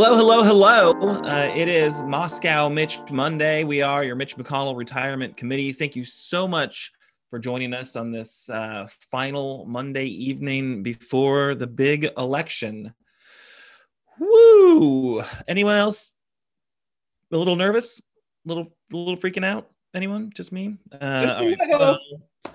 Hello, hello, hello. Uh, it is Moscow Mitch Monday. We are your Mitch McConnell Retirement Committee. Thank you so much for joining us on this uh, final Monday evening before the big election. Woo! Anyone else a little nervous? A little, a little freaking out? Anyone? Just me? Uh, Just me, all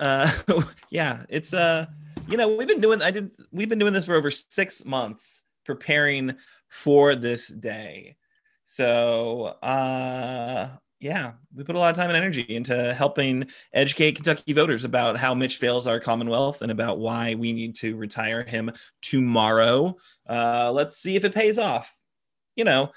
right. uh, yeah, it's uh, you know, we've been doing. I did. We've been doing this for over six months, preparing for this day. So, uh, yeah, we put a lot of time and energy into helping educate Kentucky voters about how Mitch fails our Commonwealth and about why we need to retire him tomorrow. Uh, let's see if it pays off, you know,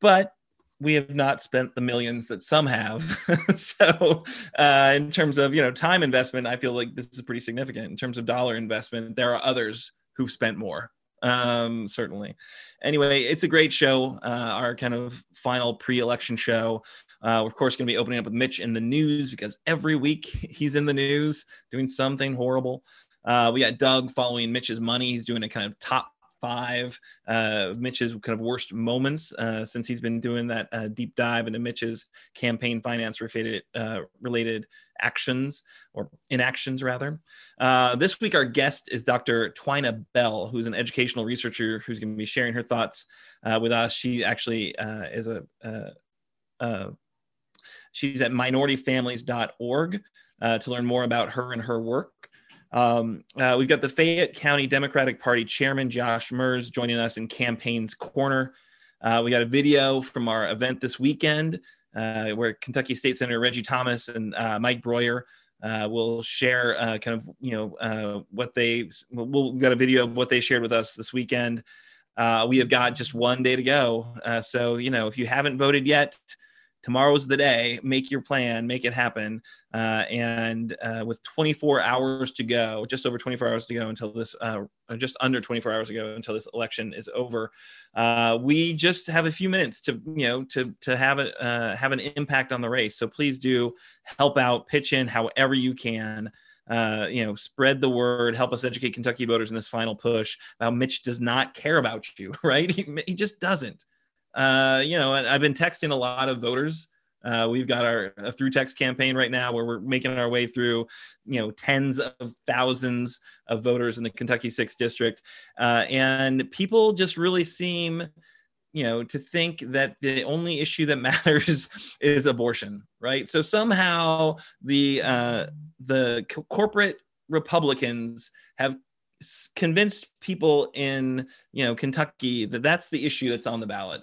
but we have not spent the millions that some have. so, uh, in terms of you know time investment, I feel like this is pretty significant. In terms of dollar investment, there are others who've spent more um certainly. Anyway it's a great show uh our kind of final pre-election show. Uh we're of course going to be opening up with mitch in the news because every week he's in the news doing something horrible. Uh we got doug following mitch's money. He's doing a kind of top five uh, Mitch's kind of worst moments uh, since he's been doing that uh, deep dive into Mitch's campaign finance related uh, related actions or inactions rather. Uh, this week, our guest is Dr. Twina Bell, who's an educational researcher who's going to be sharing her thoughts uh, with us. She actually is a she's at minorityfamilies.org to learn more about her and her work. Um, uh, we've got the Fayette County Democratic Party Chairman Josh Mers joining us in Campaigns Corner. Uh, we got a video from our event this weekend uh, where Kentucky State Senator Reggie Thomas and uh, Mike Broihier uh, will share uh, kind of you know what they we'll, we've got a video of what they shared with us this weekend. we have got just one day to go, so you know if you haven't voted yet, tomorrow's the day make your plan make it happen uh, and uh, with 24 hours to go just over 24 hours to go until this uh, just under 24 hours ago until this election is over uh, we just have a few minutes to you know to to have it uh, have an impact on the race so please do help out pitch in however you can uh, you know, spread the word, help us educate Kentucky voters in this final push. How Mitch does not care about you, right? He, he just doesn't. Uh, you know, I've been texting a lot of voters. Uh, we've got our through text campaign right now where we're making our way through, you know, tens of thousands of voters in the Kentucky Sixth District, uh, and people just really seem, you know, to think that the only issue that matters is abortion, right? So somehow the uh, the co- corporate Republicans have convinced people in you know Kentucky that that's the issue that's on the ballot.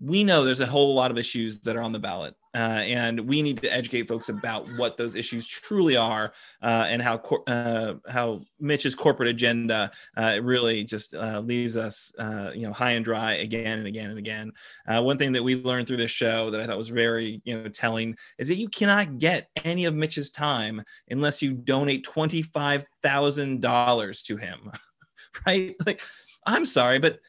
We know there's a whole lot of issues that are on the ballot, uh, and we need to educate folks about what those issues truly are uh, and how cor- uh, how Mitch's corporate agenda uh, really just uh, leaves us uh, you know high and dry again and again and again. one thing that we learned through this show that I thought was very you know telling is that you cannot get any of Mitch's time unless you donate twenty five thousand dollars to him. right? Like, I'm sorry, but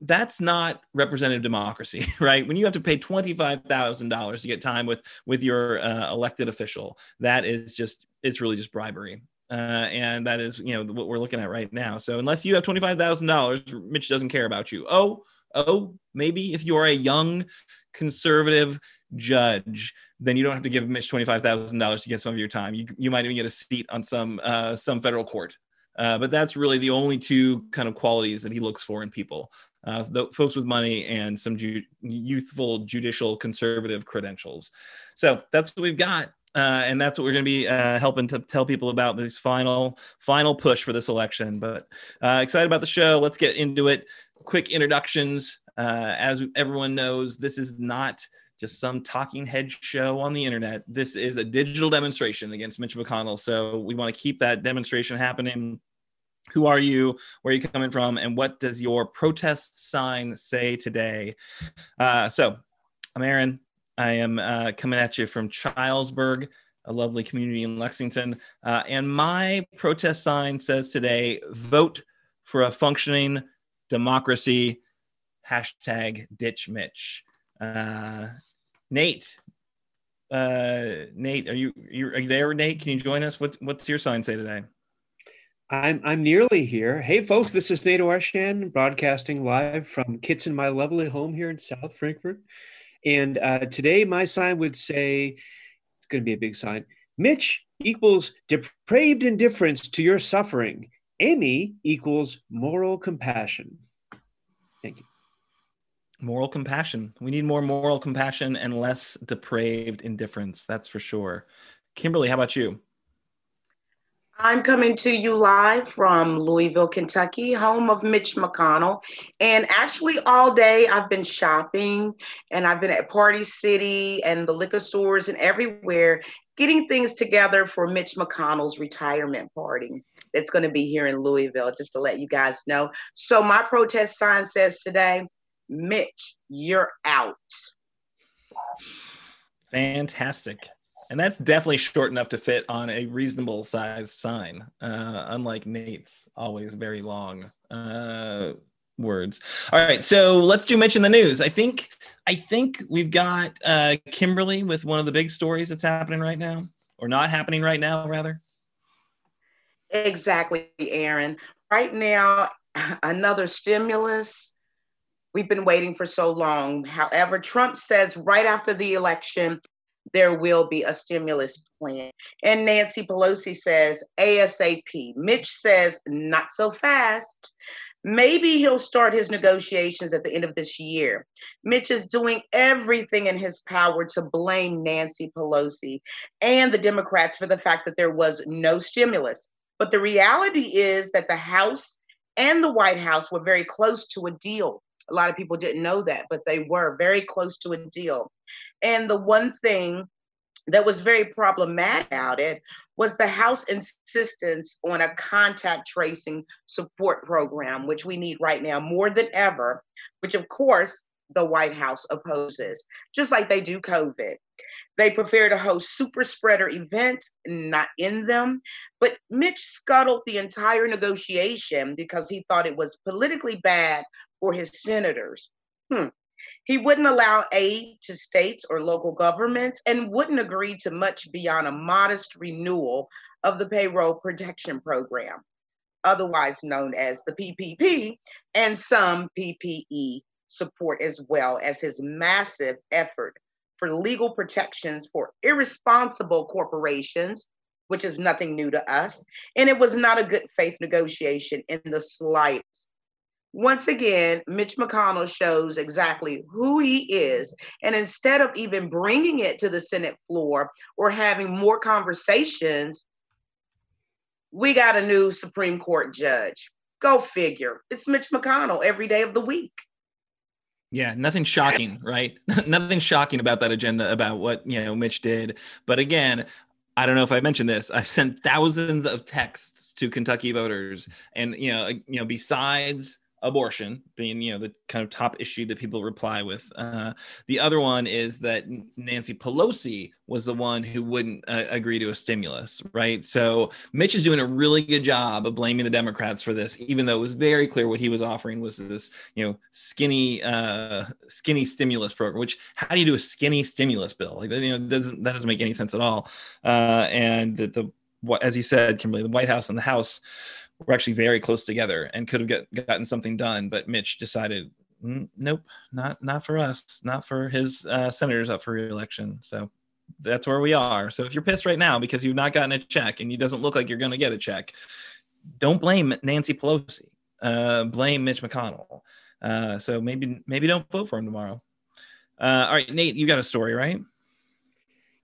that's not representative democracy, right? When you have to pay twenty-five thousand dollars to get time with with your uh, elected official, that is just it's really just bribery, uh, and that is you know what we're looking at right now. So unless you have twenty-five thousand dollars, Mitch doesn't care about you. Oh, oh, maybe if you are a young conservative judge, then you don't have to give Mitch twenty-five thousand dollars to get some of your time. You you might even get a seat on some uh, some federal court uh, but that's really the only two kind of qualities that he looks for in people uh, the folks with money and some ju- youthful judicial conservative credentials. So that's what we've got. Uh, and that's what we're going to be uh, helping to tell people about this final final push for this election. But uh, excited about the show. Let's get into it. Quick introductions. Uh, as everyone knows, this is not just some talking head show on the internet. This is a digital demonstration against Mitch McConnell. So we want to keep that demonstration happening who are you? Where are you coming from? And what does your protest sign say today? Uh, so i'm aaron. I am uh, coming at you from chilesburg a lovely community in lexington. Uh, and my protest sign says today vote for a functioning democracy. Hashtag ditch mitch. Uh, nate uh, nate are you, are you there nate? Can you join us? What, what's your sign say today I'm I'm nearly here. Hey folks, this is Nate Orshan broadcasting live from Kits Kitson, my lovely home here in South Frankfort. And uh, today my sign would say it's going to be a big sign. Mitch equals depraved indifference to your suffering. Amy equals moral compassion. Thank you. Moral compassion. We need more moral compassion and less depraved indifference. That's for sure. Kimberly, how about you? I'm coming to you live from Louisville, Kentucky, home of Mitch McConnell. And actually, all day I've been shopping and I've been at Party City and the liquor stores and everywhere getting things together for Mitch McConnell's retirement party that's going to be here in Louisville, just to let you guys know. So, my protest sign says today, Mitch, you're out. Fantastic and that's definitely short enough to fit on a reasonable size sign uh, unlike nate's always very long uh, words. All right so let's do mention the news. I think i think we've got uh, kimberly with one of the big stories that's happening right now or not happening right now rather. Exactly aaron. Right now another stimulus. We've been waiting for so long. However trump says right after the election there will be a stimulus plan. And Nancy Pelosi says ASAP. Mitch says not so fast. Maybe he'll start his negotiations at the end of this year. Mitch is doing everything in his power to blame Nancy Pelosi and the Democrats for the fact that there was no stimulus. But the reality is that the House and the White House were very close to a deal. A lot of people didn't know that, but they were very close to a deal. And the one thing that was very problematic about it was the House insistence on a contact tracing support program, which we need right now more than ever, which of course the White House opposes, just like they do COVID. They prefer to host super spreader events, not in them. But Mitch scuttled the entire negotiation because he thought it was politically bad for his senators. Hmm. He wouldn't allow aid to states or local governments and wouldn't agree to much beyond a modest renewal of the Payroll Protection Program, otherwise known as the PPP, and some PPE support as well as his massive effort for legal protections for irresponsible corporations, which is nothing new to us. And it was not a good faith negotiation in the slightest. Once again, Mitch McConnell shows exactly who he is. And instead of even bringing it to the Senate floor or having more conversations, we got a new Supreme Court judge. Go figure. It's Mitch McConnell every day of the week. Yeah, nothing shocking, right? nothing shocking about that agenda about what, you know, Mitch did. But again, I don't know if I mentioned this. I've sent thousands of texts to Kentucky voters and you know, you know, besides abortion being you know the kind of top issue that people reply with. Uh, the other one is that nancy pelosi was the one who wouldn't uh, agree to a stimulus right? So mitch is doing a really good job of blaming the democrats for this even though it was very clear what he was offering was this you know skinny uh skinny stimulus program which how do you do a skinny stimulus bill? Like you know doesn't that doesn't make any sense at all. Uh and the, the what as you said kimberly the white house and the house were actually very close together and could have get, gotten something done, but Mitch decided, mm, nope, not not for us, not for his uh, senators up for reelection. So that's where we are. So if you're pissed right now because you've not gotten a check and it doesn't look like you're going to get a check, don't blame Nancy Pelosi. Uh, blame Mitch McConnell. Uh, so maybe maybe don't vote for him tomorrow. Uh, all right, Nate, you got a story, right?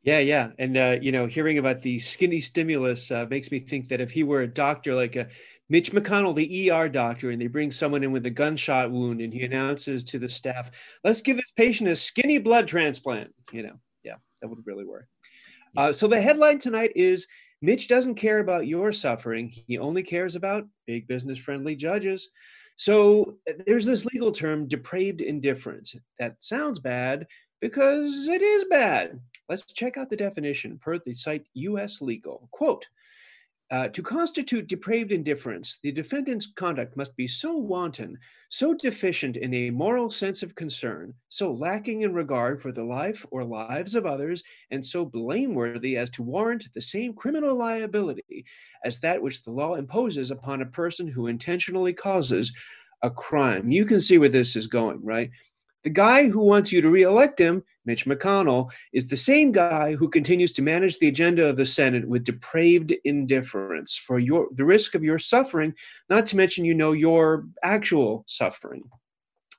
Yeah, yeah, and uh, you know, hearing about the skinny stimulus uh, makes me think that if he were a doctor like a uh, Mitch McConnell, the ER doctor, and they bring someone in with a gunshot wound, and he announces to the staff, "Let's give this patient a skinny blood transplant." You know, yeah, that would really work. Uh, so the headline tonight is Mitch doesn't care about your suffering; he only cares about big business-friendly judges. So there's this legal term, depraved indifference. That sounds bad because it is bad. Let's check out the definition per the site US Legal. Quote, Uh, to constitute depraved indifference, the defendant's conduct must be so wanton, so deficient in a moral sense of concern, so lacking in regard for the life or lives of others, and so blameworthy as to warrant the same criminal liability as that which the law imposes upon a person who intentionally causes a crime. You can see where this is going, right? The guy who wants you to reelect him, Mitch McConnell, is the same guy who continues to manage the agenda of the Senate with depraved indifference for your the risk of your suffering, not to mention you know your actual suffering.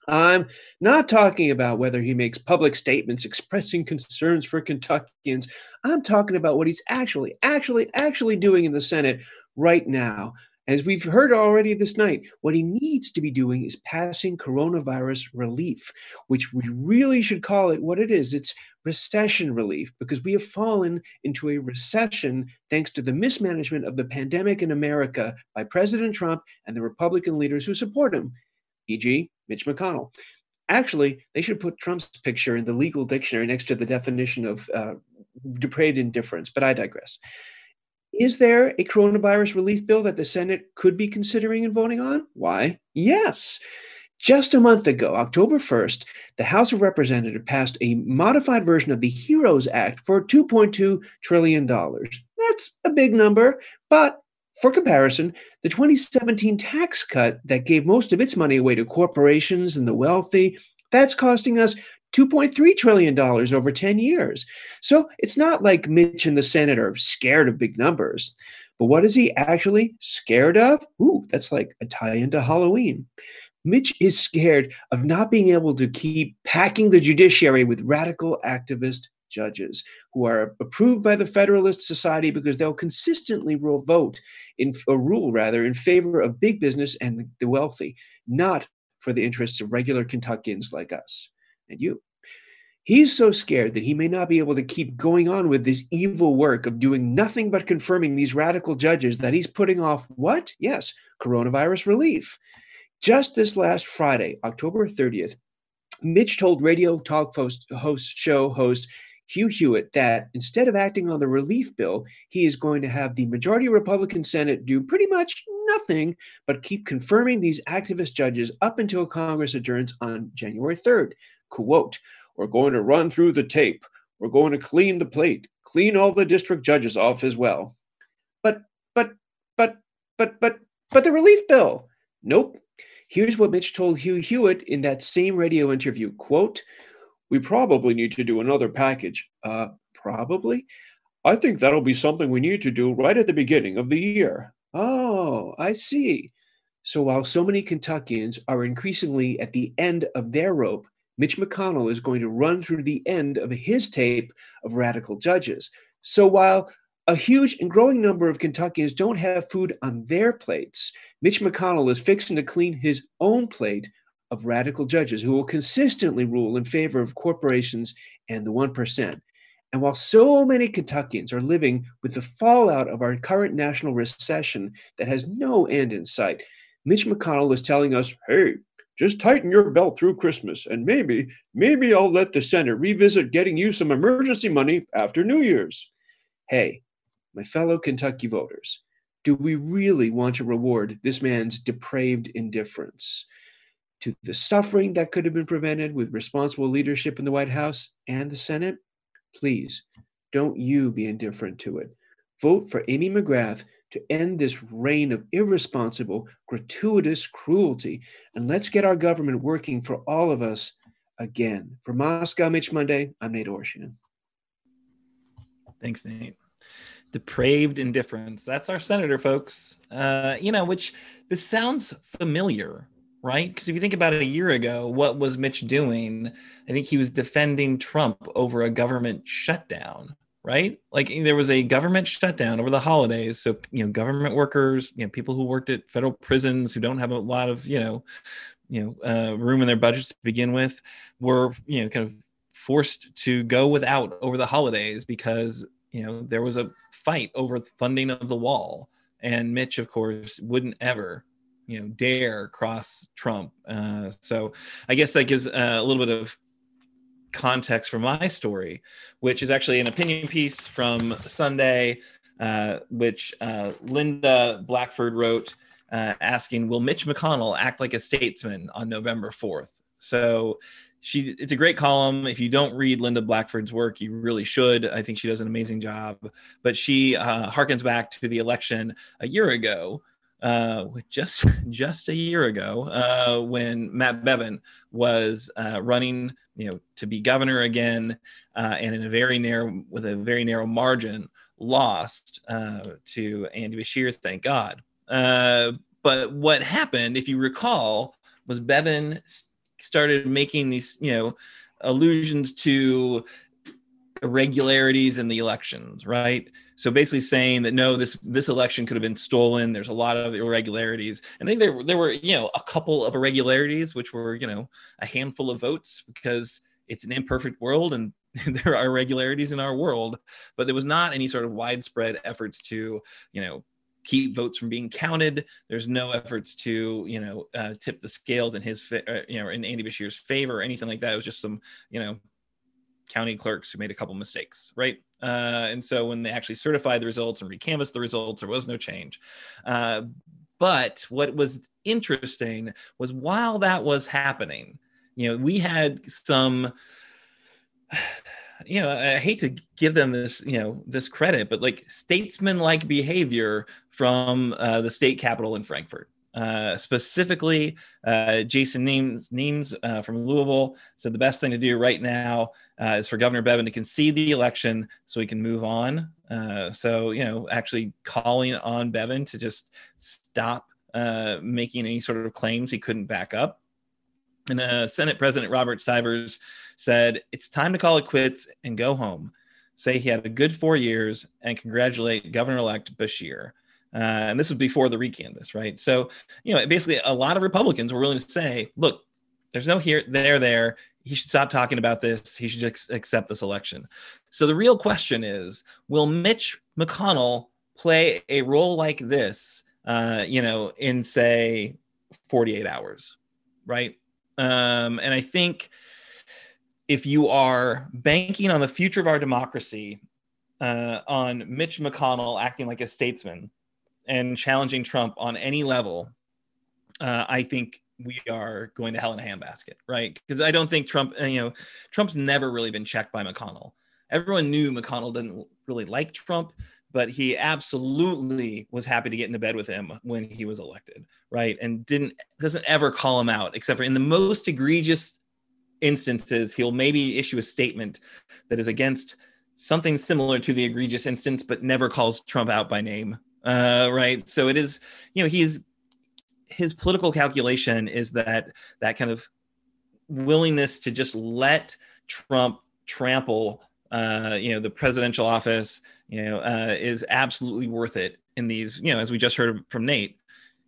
I'm not talking about whether he makes public statements expressing concerns for Kentuckians. I'm talking about what he's actually, actually, actually doing in the Senate right now. As we've heard already this night, what he needs to be doing is passing coronavirus relief, which we really should call it what it is. It's recession relief because we have fallen into a recession thanks to the mismanagement of the pandemic in America by President Trump and the Republican leaders who support him, e.g., Mitch McConnell. Actually, they should put Trump's picture in the legal dictionary next to the definition of uh, depraved indifference, but I digress. Is there a coronavirus relief bill that the Senate could be considering and voting on? Why, yes. Just a month ago, October 1st, the House of Representatives passed a modified version of the HEROES Act for $2.2 trillion. That's a big number, but for comparison, the 2017 tax cut that gave most of its money away to corporations and the wealthy, that's costing us $2.3 trillion over 10 years. So it's not like Mitch and the Senate are scared of big numbers. But what is he actually scared of? Ooh, that's like a tie into Halloween. Mitch is scared of not being able to keep packing the judiciary with radical activist judges who are approved by the Federalist Society because they'll consistently vote in a rule rather in favor of big business and the wealthy, not for the interests of regular Kentuckians like us and you. He's so scared that he may not be able to keep going on with this evil work of doing nothing but confirming these radical judges that he's putting off what? Yes, coronavirus relief. Just this last Friday, October 30th, Mitch told radio talk host, host show host Hugh Hewitt that instead of acting on the relief bill, he is going to have the majority Republican Senate do pretty much nothing but keep confirming these activist judges up until Congress adjourns on January 3rd. Quote, we're going to run through the tape. We're going to clean the plate, clean all the district judges off as well. But, but, but, but, but, but the relief bill. Nope. Here's what Mitch told Hugh Hewitt in that same radio interview. Quote, we probably need to do another package. Uh, probably? I think that'll be something we need to do right at the beginning of the year. Oh, I see. So while so many Kentuckians are increasingly at the end of their rope, Mitch McConnell is going to run through the end of his tape of radical judges. So while a huge and growing number of Kentuckians don't have food on their plates, Mitch McConnell is fixing to clean his own plate of radical judges who will consistently rule in favor of corporations and the 1%. And while so many Kentuckians are living with the fallout of our current national recession that has no end in sight, Mitch McConnell is telling us, hey, just tighten your belt through Christmas, and maybe, maybe I'll let the Senate revisit getting you some emergency money after New Year's. Hey, my fellow Kentucky voters, do we really want to reward this man's depraved indifference to the suffering that could have been prevented with responsible leadership in the White House and the Senate? Please, don't you be indifferent to it. Vote for Amy McGrath to end this reign of irresponsible, gratuitous cruelty. And let's get our government working for all of us again. For Moscow Mitch Monday, I'm Nate Orshan. Thanks, Nate. Depraved indifference. That's our senator, folks. Uh, you know, which this sounds familiar, right? Because if you think about it a year ago, what was Mitch doing? I think he was defending Trump over a government shutdown right? Like there was a government shutdown over the holidays, so you know, government workers, you know, people who worked at federal prisons who don't have a lot of you know, you know, uh, room in their budgets to begin with, were you know kind of forced to go without over the holidays because you know there was a fight over funding of the wall, and Mitch, of course, wouldn't ever you know dare cross Trump. Uh, so I guess that gives uh, a little bit of context for my story, which is actually an opinion piece from Sunday uh, which uh, Linda Blackford wrote uh, asking, Will Mitch McConnell act like a statesman on November 4th? So she it's a great column. If you don't read Linda Blackford's work, you really should. I think she does an amazing job. But she uh, harkens back to the election a year ago uh, just just a year ago uh, when Matt Bevin was uh, running, you know, to be governor again, uh, and in a very narrow with a very narrow margin, lost uh, to Andy Beshear. Thank God. Uh, but what happened, if you recall, was Bevin started making these, you know, allusions to irregularities in the elections, right? So basically saying that no, this this election could have been stolen. There's a lot of irregularities, and I think there there were you know a couple of irregularities, which were you know a handful of votes because it's an imperfect world and there are irregularities in our world, but there was not any sort of widespread efforts to you know keep votes from being counted. There's no efforts to, you know, uh, tip the scales in his, fa- uh, you know, in Andy Beshear's favor or anything like that. It was just some, you know, county clerks who made a couple mistakes, right? Uh, and so when they actually certified the results and recanvassed the results, there was no change. Uh, but what was interesting was while that was happening, you know, we had some. You know, I hate to give them this, you know, this credit, but like statesman-like behavior from uh, the state capitol in Frankfort. Uh, specifically, uh, Jason Neems, Nemes uh, from Louisville said the best thing to do right now uh, is for Governor Bevin to concede the election so we can move on. Uh, so, you know, actually calling on Bevin to just stop making any sort of claims he couldn't back up. And Senate President Robert Stivers said, It's time to call it quits and go home. Say he had a good four years and congratulate Governor elect Beshear. Uh, and this was before the recanvass, right? So, you know, basically a lot of Republicans were willing to say, look, there's no here, there, there. He should stop talking about this. He should just accept this election. So the real question is, will Mitch McConnell play a role like this, uh, you know, in say 48 hours, right? Um, and I think if you are banking on the future of our democracy uh, on Mitch McConnell acting like a statesman, and challenging Trump on any level, uh, I think we are going to hell in a handbasket, right? Because I don't think Trump, you know, Trump's never really been checked by McConnell. Everyone knew McConnell didn't really like Trump, but he absolutely was happy to get into bed with him when he was elected, right? And didn't doesn't ever call him out, except for in the most egregious instances, he'll maybe issue a statement that is against something similar to the egregious instance, but never calls Trump out by name uh, right? So it is, you know, he's his political calculation is that that kind of willingness to just let Trump trample, uh, you know, the presidential office, you know, uh, is absolutely worth it in these, you know, as we just heard from Nate,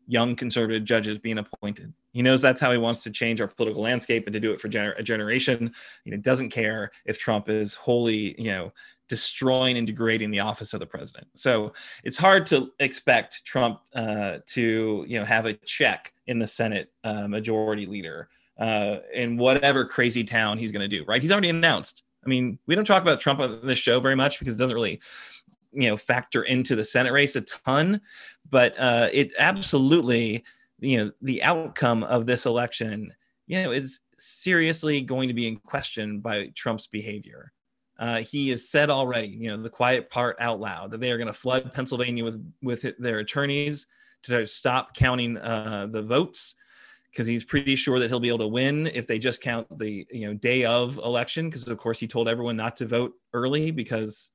young conservative judges being appointed. He knows that's how he wants to change our political landscape and to do it for gener- a generation. You know, doesn't care if Trump is wholly, you know, destroying and degrading the office of the president. So it's hard to expect Trump uh, to you know have a check in the Senate uh, majority leader uh, in whatever crazy town he's going to do. Right? He's already announced. I mean, we don't talk about Trump on this show very much because it doesn't really you know factor into the Senate race a ton, but uh, it absolutely you know the outcome of this election you know is seriously going to be in question by Trump's behavior. Uh, he has said already, you know, the quiet part out loud that they are going to flood Pennsylvania with with their attorneys to stop counting uh, the votes because he's pretty sure that he'll be able to win if they just count the you know day of election. Because of course he told everyone not to vote early because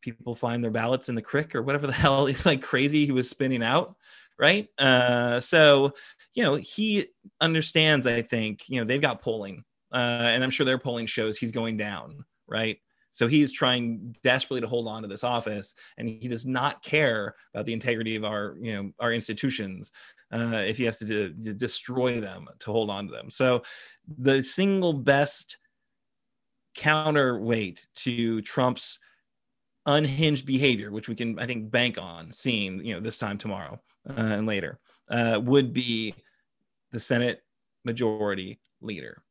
people find their ballots in the crick or whatever the hell like crazy he was spinning out, right? Uh, so you know he understands. I think you know they've got polling, uh, and I'm sure their polling shows he's going down right? So he's trying desperately to hold on to this office, and he does not care about the integrity of our, you know, our institutions. Uh, if he has to, to destroy them to hold on to them, so the single best counterweight to Trump's unhinged behavior, which we can, I think, bank on seeing, you know, this time tomorrow uh, and later, uh, would be the Senate majority leader.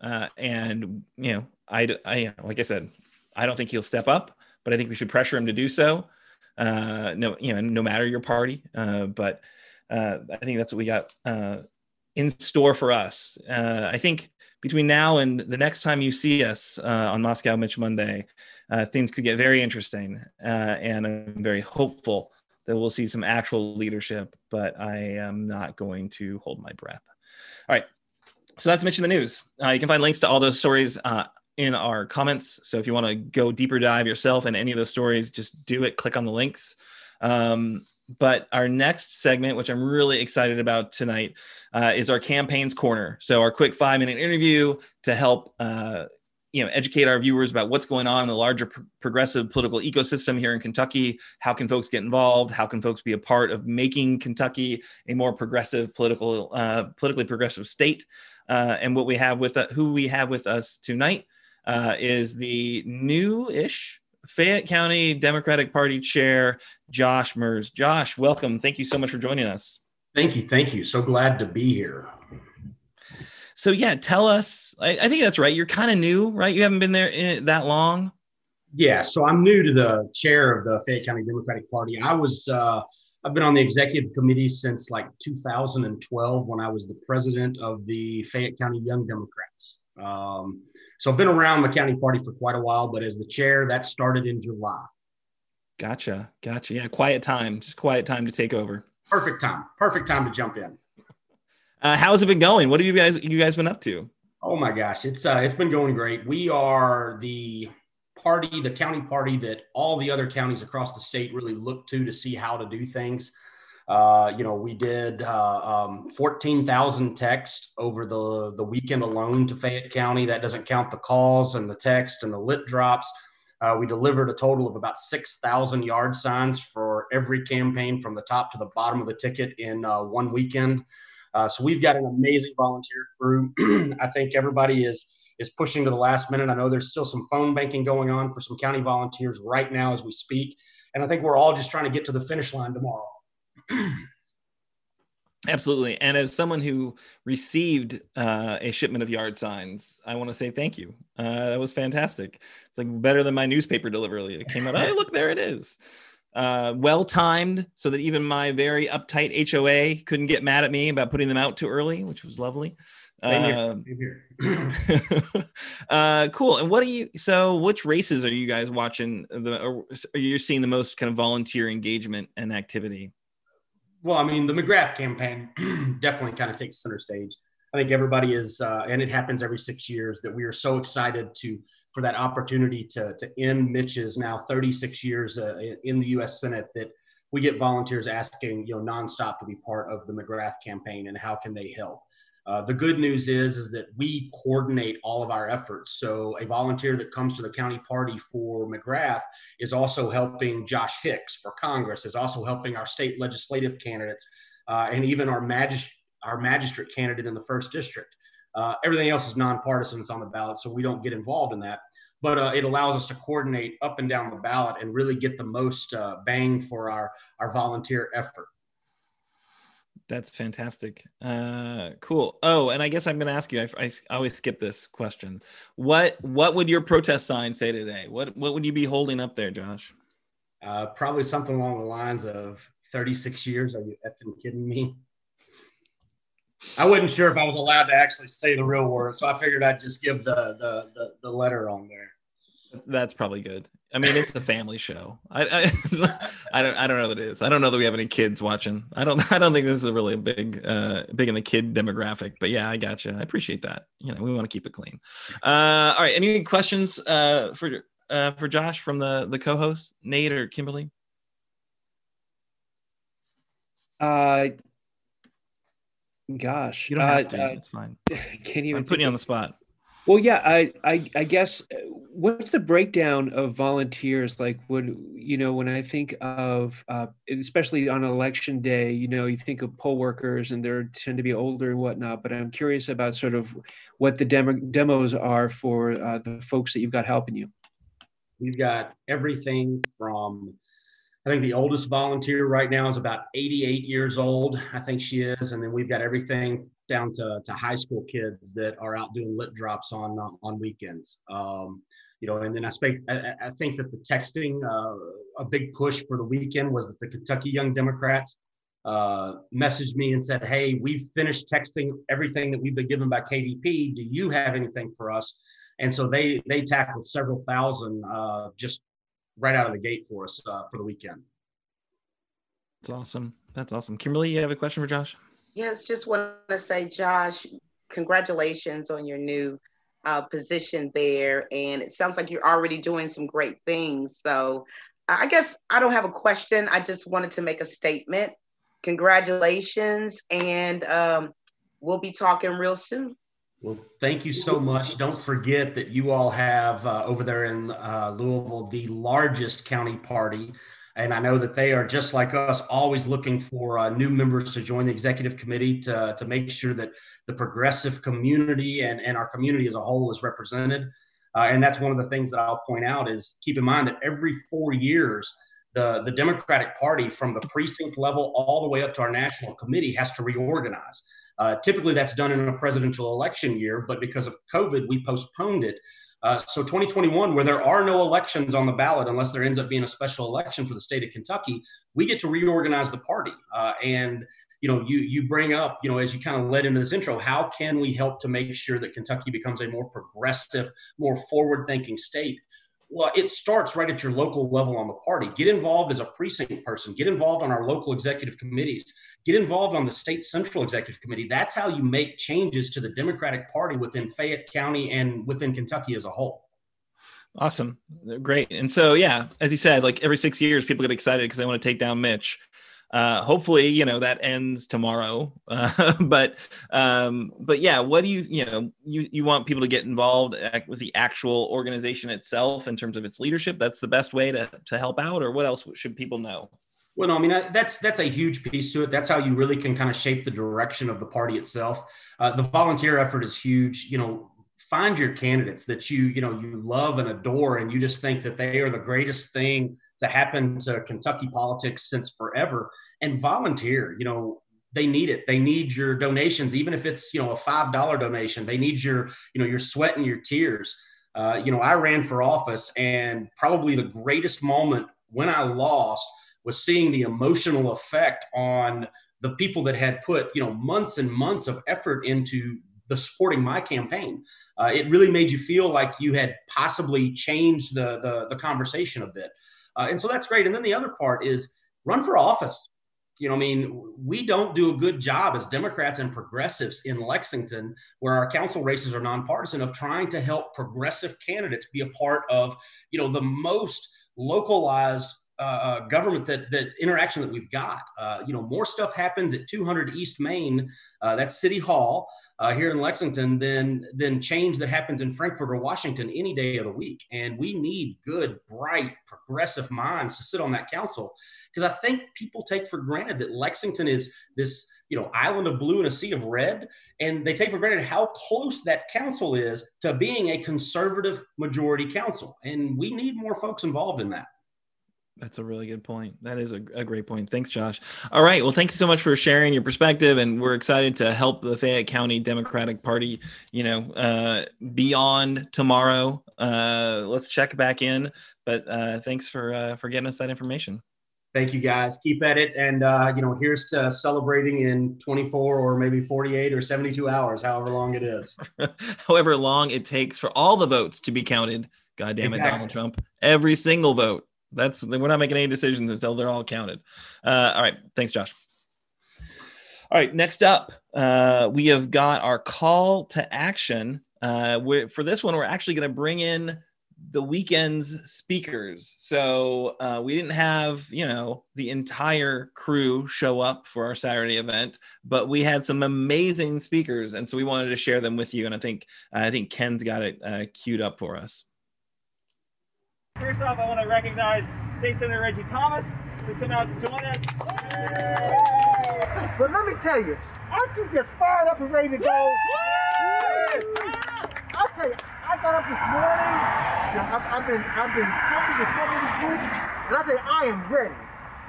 Uh, and you know, I, I, like I said, I don't think he'll step up, but I think we should pressure him to do so. uh, no, you know, no matter your party. Uh, but uh, I think that's what we got uh, in store for us. Uh, I think between now and the next time you see us uh, on Moscow Mitch Monday, things could get very interesting, and I'm very hopeful that we'll see some actual leadership. But I am not going to hold my breath. All right. So that's mention the news. You can find links to all those stories in our comments. So if you want to go deeper dive yourself in any of those stories, just do it. Click on the links. Um, but our next segment, which I'm really excited about tonight, uh, is our campaigns corner. So our quick five minute interview to help uh, you know educate our viewers about what's going on in the larger pro- progressive political ecosystem here in Kentucky. How can folks get involved? How can folks be a part of making Kentucky a more progressive political, uh, politically progressive state? Uh, and what we have with uh, who we have with us tonight uh, is the new-ish Fayette County Democratic Party Chair Josh Mers. Josh, welcome. Thank you so much for joining us. Thank you. Thank you. So glad to be here. So yeah, tell us. I, I think that's right. You're kind of new, right? You haven't been there in, that long. Yeah. So I'm new to the chair of the Fayette County Democratic Party. I was uh, I've been on the executive committee since like 2012 when I was the president of the Fayette County Young Democrats. Um, so I've been around the county party for quite a while, but as the chair, that started in July. Gotcha. Gotcha. Yeah. Quiet time. Just quiet time to take over. Perfect time. Perfect time to jump in. Uh, how's it been going? What have you guys you guys been up to? Oh my gosh, it's uh, it's been going great. We are the party, the county party that all the other counties across the state really look to to see how to do things. Uh, you know, we did uh, um, 14,000 texts over the, the weekend alone to Fayette County. That doesn't count the calls and the text and the lit drops. Uh, we delivered a total of about 6,000 yard signs for every campaign from the top to the bottom of the ticket in uh, one weekend. Uh, so we've got an amazing volunteer crew. I think everybody is is pushing to the last minute. I know there's still some phone banking going on for some county volunteers right now as we speak. And I think we're all just trying to get to the finish line tomorrow. Absolutely. And as someone who received uh, a shipment of yard signs, I want to say thank you. Uh, that was fantastic. It's like better than my newspaper delivery. It came out, oh, look, there it is. Uh, well timed so that even my very uptight HOA couldn't get mad at me about putting them out too early, which was lovely. Um, uh, cool. And what are you? So, which races are you guys watching? The or are you seeing the most kind of volunteer engagement and activity? Well, I mean, the McGrath campaign definitely kind of takes center stage. I think everybody is, uh, and it happens every six years that we are so excited to for that opportunity to to end Mitch's now 36 years uh, in the U.S. Senate that we get volunteers asking, you know, nonstop to be part of the McGrath campaign and how can they help. Uh, the good news is is that we coordinate all of our efforts. So a volunteer that comes to the county party for McGrath is also helping Josh Hicks for Congress, is also helping our state legislative candidates, uh, and even our magist- our magistrate candidate in the first district. Uh, everything else is nonpartisan; it's on the ballot, so we don't get involved in that. But uh, it allows us to coordinate up and down the ballot and really get the most uh, bang for our our volunteer effort. That's fantastic. Uh, cool. Oh, and I guess I'm going to ask you. I, I, always skip this question. What What would your protest sign say today? What What would you be holding up there, Josh? Uh, probably something along the lines of 36 years. Are you effing kidding me? I wasn't sure if I was allowed to actually say the real word, so I figured I'd just give the the the, the letter on there. That's probably good. I mean, it's a family show. I, I, I, don't I don't know that it is. I don't know that we have any kids watching. I don't I don't think this is really a big uh big in the kid demographic. But yeah, I got you. I appreciate that. You know, we want to keep it clean. Uh, all right. Any questions uh for uh for Josh from the the co-host Nate or Kimberly? Uh, gosh, you don't have to. Uh, it's fine. Can you? I'm putting you on the spot. Well, yeah, I, I, I guess uh, what's the breakdown of volunteers? Like, would you know when I think of, uh, especially on election day, you know, you think of poll workers and they tend to be older and whatnot. But I'm curious about sort of what the demo, demos are for uh, the folks that you've got helping you. We've got everything from I think the oldest volunteer right now is about 88 years old. I think she is. And then we've got everything down to, to high school kids that are out doing lit drops on on weekends. Um, you know, and then I, speak, I, I think that the texting, uh, a big push for the weekend was that the Kentucky Young Democrats uh, messaged me and said, "Hey, we've finished texting everything that we've been given by KDP. Do you have anything for us?" And so they they tackled several thousand uh, just right out of the gate for us uh, for the weekend. That's awesome. That's awesome. Kimberly, you have a question for Josh? Yes, just want to say, Josh, congratulations on your new uh, position there. And it sounds like you're already doing some great things. So I guess I don't have a question. I just wanted to make a statement. Congratulations. And um, we'll be talking real soon. Well, thank you so much. Don't forget that you all have uh, over there in uh, Louisville the largest county party. And I know that they are just like us, always looking for uh, new members to join the executive committee to, to make sure that the progressive community and, and our community as a whole is represented. Uh, and that's one of the things that I'll point out is keep in mind that every four years, the, the Democratic Party from the precinct level all the way up to our national committee has to reorganize. Uh, typically, that's done in a presidential election year, but because of COVID, we postponed it. Uh, so 2021, where there are no elections on the ballot, unless there ends up being a special election for the state of Kentucky, we get to reorganize the party. Uh, and you know, you you bring up, you know, as you kind of led into this intro, how can we help to make sure that Kentucky becomes a more progressive, more forward-thinking state? Well, it starts right at your local level on the party. Get involved as a precinct person. Get involved on our local executive committees. Get involved on the state central executive committee. That's how you make changes to the Democratic Party within Fayette County and within Kentucky as a whole. Awesome. Great. And so, yeah, as you said, like every six years, people get excited because they want to take down Mitch uh, hopefully, you know that ends tomorrow. Uh, but um, but yeah, what do you you know you you want people to get involved with the actual organization itself in terms of its leadership? That's the best way to to help out, or what else should people know? Well, no, I mean that's that's a huge piece to it. That's how you really can kind of shape the direction of the party itself. Uh, the volunteer effort is huge. You know, find your candidates that you you know you love and adore, and you just think that they are the greatest thing to happen to Kentucky politics since forever and volunteer. You know, they need it. They need your donations, even if it's you know a five dollar donation. They need your you know your sweat and your tears. Uh, you know, I ran for office, and probably the greatest moment when I lost was seeing the emotional effect on the people that had put you know months and months of effort into the supporting my campaign. Uh, it really made you feel like you had possibly changed the, the, the conversation a bit. Uh, and so that's great. And then the other part is run for office. You know, I mean, we don't do a good job as Democrats and progressives in Lexington, where our council races are nonpartisan, of trying to help progressive candidates be a part of, you know, the most localized uh, uh, government that that interaction that we've got. Uh, you know, more stuff happens at 200 East Main, uh, that's City Hall uh, here in Lexington, than than change that happens in Frankfort or Washington any day of the week. And we need good, bright, progressive minds to sit on that council. Because I think people take for granted that Lexington is this you know island of blue and a sea of red. And they take for granted how close that council is to being a conservative majority council. And we need more folks involved in that that's a really good point. That is a, a, great point. Thanks, Josh. All right. Well, thank you so much for sharing your perspective, and we're excited to help the Fayette County Democratic Party. You know, uh, beyond tomorrow. Uh, let's check back in. But uh, thanks for uh, for getting us that information. Thank you, guys. Keep at it, and uh, you know, here's to celebrating in 24 or maybe 48 or 72 hours, however long it is. however long it takes for all the votes to be counted. God damn it, exactly. Donald Trump! Every single vote. That's we're not making any decisions until they're all counted. Uh, all right, thanks, Josh. All right, next up, uh, we have got our call to action. Uh, for this one, we're actually going to bring in the weekend's speakers. So uh, we didn't have, you know, the entire crew show up for our Saturday event, but we had some amazing speakers, and so we wanted to share them with you. And I think I think Ken's got it uh, queued up for us. First off, I want to recognize State Senator Reggie Thomas, who's come out to join us. But let me tell you, aren't you just fired up and ready to go? I'll tell you, I got up this morning, I've, I've been I've been talking to some of these groups, and I say I am ready.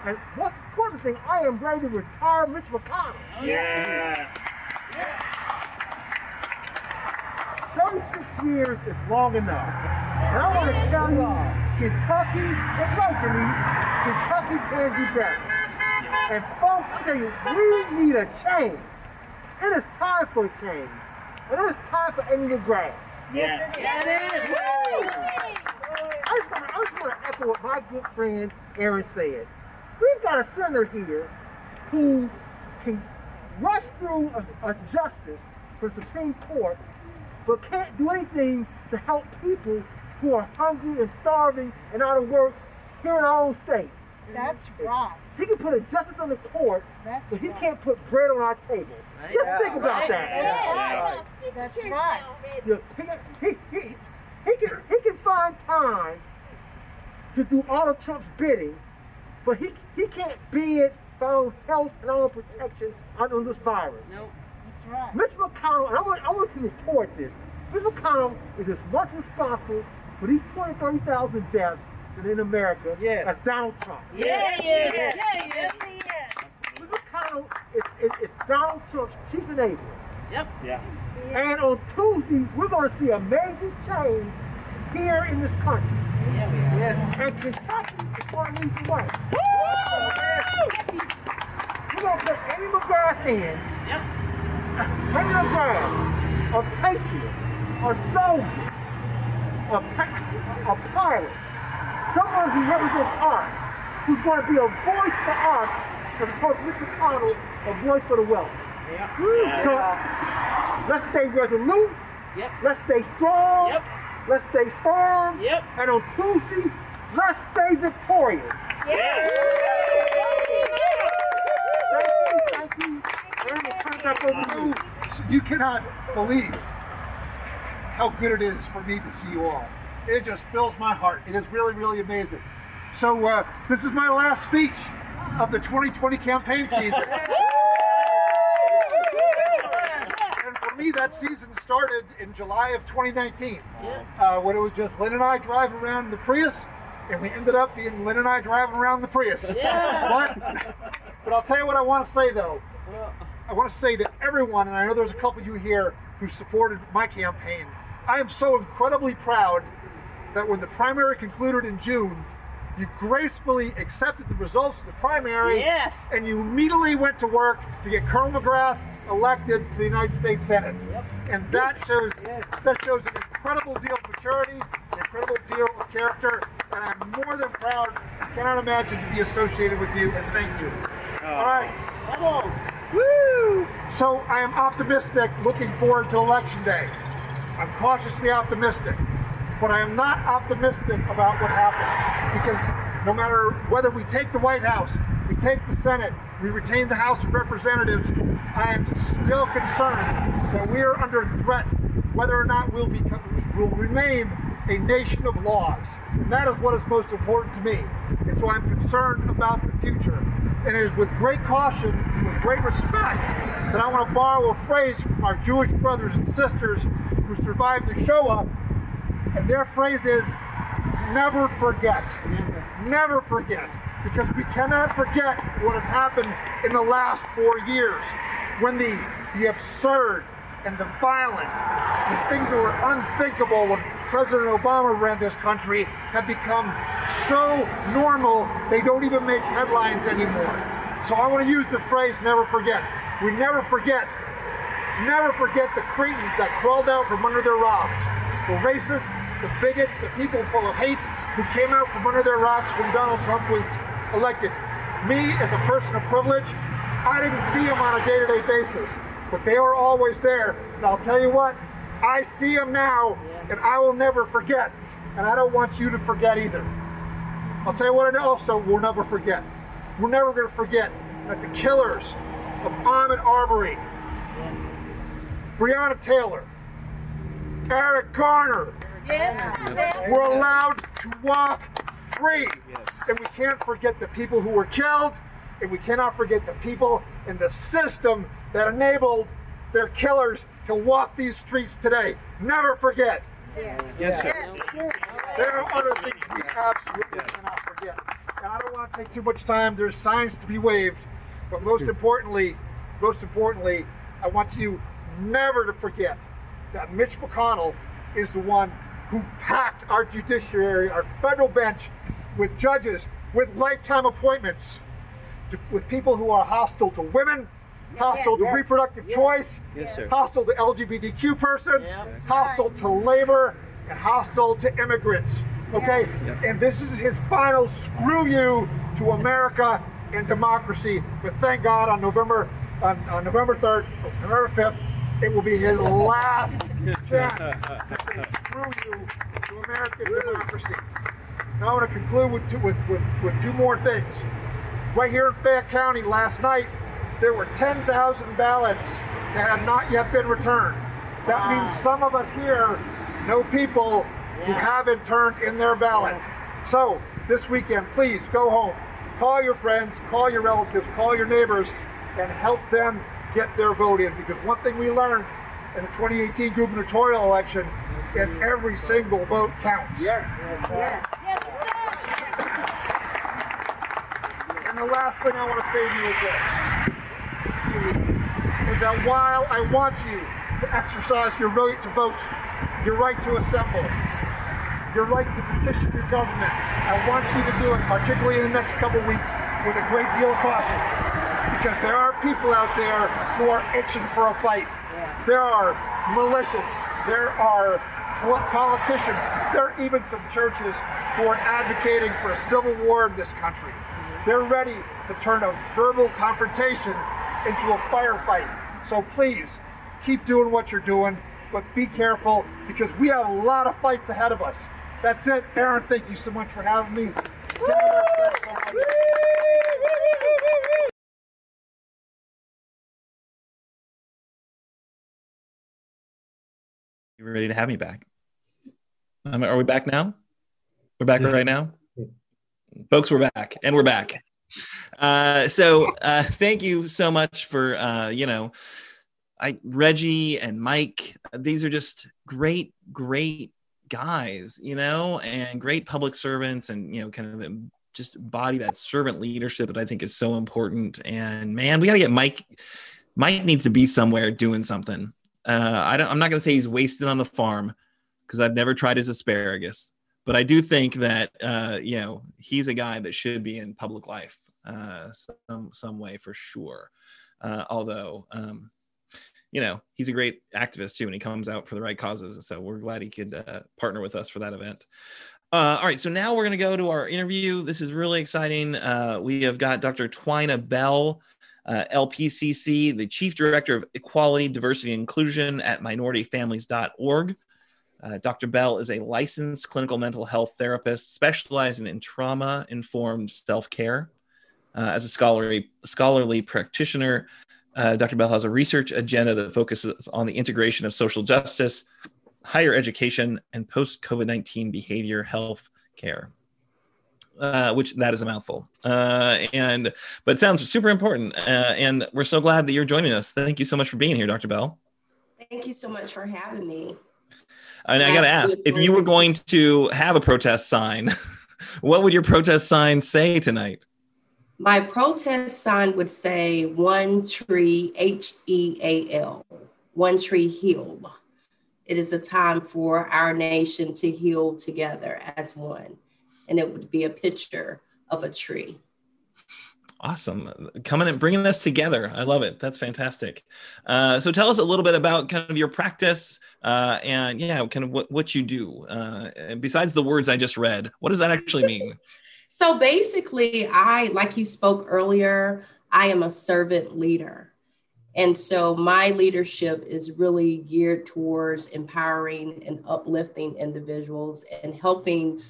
And what's the important thing, I am ready to retire Mitch McConnell. Oh, yeah. yeah. 36 years is long enough. And I want to tell you, Kentucky, it's right to me, Kentucky can do better. And folks, I tell you, we need a change. It is time for a change. And it is time for Amy McGrath. Yes. I just, wanna- I just want to echo what my good friend Aaron said. We've got a senator here who can rush through a, a justice for the Supreme Court, but can't do anything to help people who are hungry and starving and out of work here in our own state. That's right. He can put a justice on the court, That's but he right. can't put bread on our table. Just think about that. Yeah. That's right. He, can- he, he, he, can, he can find time to do all of Trump's bidding, but he, he can't bid for our own health and our own protection on this virus. Nope. That's right. Mitch McConnell, and I want, I want to report this. Mitch McConnell is as much responsible for these 20, 30,000 deaths in America Yes. as Donald Trump. Yeah, yeah, yeah, yeah. Mitch McConnell is, is, is Donald Trump's chief enabler. Yep. Yeah. And on Tuesday, we're going to see a major change here in this country. Yeah, we are. Yes. And Kentucky is going to lead the way. We're going to put Amy McGrath in. Yep. Amy McGrath, a patriot, a soldier, a, pa- a pilot, someone who represents us, who's going to be a voice for us, as opposed to Mitch McConnell, a voice for the wealthy. So, let's stay resolute. Yep. Let's stay strong. Yep. Let's stay firm. Yep. And on Tuesday, let's stay victorious. Yeah. Thank you. Thank you. Aaron, we'll turn it back over to you. you cannot believe how good it is for me to see you all. It just fills my heart. It is really, really amazing. So uh, this is my last speech of the 2020 campaign season. and for me, that season started in July of 2019, uh, when it was just Lynn and I driving around in the Prius, and we ended up being Lynn and I driving around the Prius. But, but I'll tell you what I want to say though. I want to say to everyone, and I know there's a couple of you here who supported my campaign, I am so incredibly proud that when the primary concluded in June, you gracefully accepted the results of the primary Yes. and you immediately went to work to get Colonel McGrath elected to the United States Senate. And that shows that shows an incredible deal of maturity, an incredible deal of character, and I'm more than proud, I cannot imagine to be associated with you, and thank you. Oh. All right. Come on. Woo! So I am optimistic looking forward to election day. I'm cautiously optimistic, but I am not optimistic about what happens because no matter whether we take the White House, we take the Senate, we retain the House of Representatives, I am still concerned that we are under threat whether or not we'll become will remain a nation of laws. And that is what is most important to me. And so I'm concerned about the future. And it is with great caution, with great respect, that I want to borrow a phrase from our Jewish brothers and sisters who survived the Shoah. And their phrase is, never forget. Never forget. Because we cannot forget what has happened in the last four years when the, the absurd and the violent, the things that were unthinkable when President Obama ran this country have become so normal they don't even make headlines anymore. So I want to use the phrase never forget. We never forget, never forget the cretins that crawled out from under their rocks, the racists, the bigots, the people full of hate who came out from under their rocks when Donald Trump was elected. Me, as a person of privilege, I didn't see them on a day-to-day basis, but they were always there. And I'll tell you what, I see them now, and I will never forget. And I don't want you to forget either. I'll tell you what I also will never forget. We're never going to forget that the killers of Ahmaud Arbery, Breonna Taylor, Eric Garner were allowed to walk free. And we can't forget the people who were killed, and we cannot forget the people in the system that enabled their killers to walk these streets today. Never forget. Yes, sir. There are other things we absolutely cannot forget. And I don't want to take too much time. There's signs to be waved. But most hmm. importantly, most importantly, I want you never to forget that Mitch McConnell is the one who packed our judiciary, our federal bench, with judges with lifetime appointments, to, with people who are hostile to women, hostile to reproductive choice, Yes, sir. hostile to LGBTQ persons, Yeah. hostile to labor, and hostile to immigrants. Okay? Yeah. And this is his final screw you to America and democracy. But thank God on November on, on November 3rd, November 5th, it will be his last chance to say screw you to American democracy. Now I want to conclude with two, with, with, with two more things. Right here in Fayette County last night, there were 10,000 ballots that have not yet been returned. That means some of us here know people who haven't turned in their ballots. So this weekend, please go home, call your friends, call your relatives, call your neighbors, and help them get their vote in. Because one thing we learned in the 2018 gubernatorial election is every single vote counts. And the last thing I want to say to you is this. Is that while I want you to exercise your right to vote, your right to assemble, your right to petition your government, I want you to do it, particularly in the next couple weeks, with a great deal of caution. Because there are people out there who are itching for a fight. There are militias. There are politicians. There are even some churches who are advocating for a civil war in this country. They're ready to turn a verbal confrontation into a firefight. So please keep doing what you're doing, but be careful because we have a lot of fights ahead of us. That's it. Aaron, thank you so much for having me. You ready to have me back. Um, are we back now? We're back right now, folks. We're back, and we're back. Uh, so uh, thank you so much for uh, you know, I Reggie and Mike. These are just great, great guys, you know, and great public servants, and you know, kind of just embody that servant leadership that I think is so important. And man, we got to get Mike. Mike needs to be somewhere doing something. Uh, I don't, I'm not going to say he's wasted on the farm because I've never tried his asparagus, but I do think that uh, you know he's a guy that should be in public life uh, some some way for sure. Uh, although um, you know he's a great activist too, and he comes out for the right causes. So we're glad he could uh, partner with us for that event. Uh, all right, so now we're going to go to our interview. This is really exciting. Uh, we have got Dr. Twina Bell, uh, LPCC, the Chief Director of Equality, Diversity, and Inclusion at minorityfamilies.org. Uh, Dr. Bell is a licensed clinical mental health therapist specializing in trauma informed self care. Uh, as a scholarly, scholarly practitioner, uh, Dr. Bell has a research agenda that focuses on the integration of social justice, higher education, and post COVID 19 behavior health care. Uh, which that is a mouthful, uh, and but it sounds super important. Uh, and we're so glad that you're joining us. Thank you so much for being here, Dr. Bell. Thank you so much for having me. And I got to ask if you were going to have a protest sign, what would your protest sign say tonight? My protest sign would say one tree, H E A L, one tree heal. It is a time for our nation to heal together as one. And it would be a picture of a tree. Awesome. Coming and bringing us together. I love it. That's fantastic. Uh, so tell us a little bit about kind of your practice uh, and yeah, kind of what, what you do. Uh, and besides the words I just read, what does that actually mean? So basically, I, like you spoke earlier, I am a servant leader. And so my leadership is really geared towards empowering and uplifting individuals and helping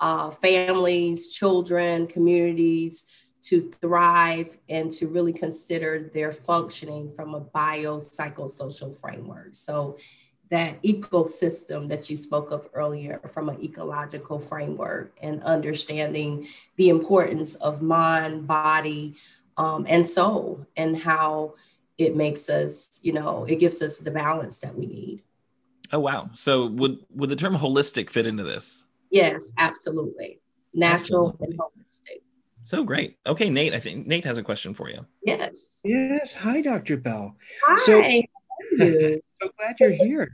uh, families, children, communities to thrive and to really consider their functioning from a biopsychosocial framework. So that ecosystem that you spoke of earlier from an ecological framework and understanding the importance of mind, body, um, and soul and how it makes us, you know, it gives us the balance that we need. Oh wow. So would would the term holistic fit into this? Yes, absolutely. Natural absolutely. and holistic. So great. Okay, Nate, I think Nate has a question for you. Yes. Yes. Hi, Dr. Bell. Hi. So, so glad you're here.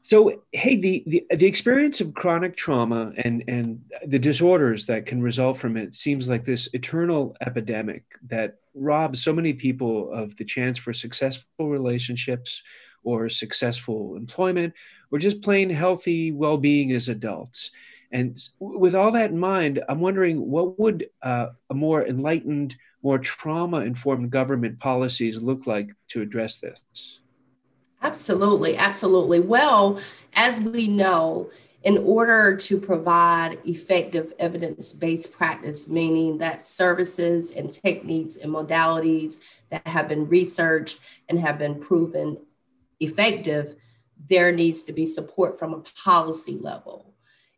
So, hey, the, the the experience of chronic trauma and and the disorders that can result from it seems like this eternal epidemic that robs so many people of the chance for successful relationships or successful employment or just plain healthy well-being as adults. And with all that in mind, I'm wondering what would uh, a more enlightened, more trauma-informed government policies look like to address this? Absolutely, absolutely. Well, as we know, in order to provide effective evidence based practice, meaning that services and techniques and modalities that have been researched and have been proven effective, there needs to be support from a policy level.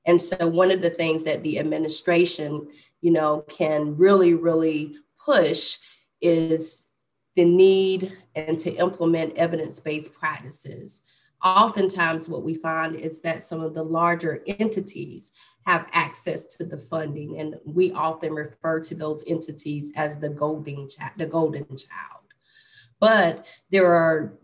And so, one of the things that the administration, you know, can really, really push is the need and to implement evidence-based practices. Oftentimes what we find is that some of the larger entities have access to the funding and we often refer to those entities as the golden child, the golden child. But there are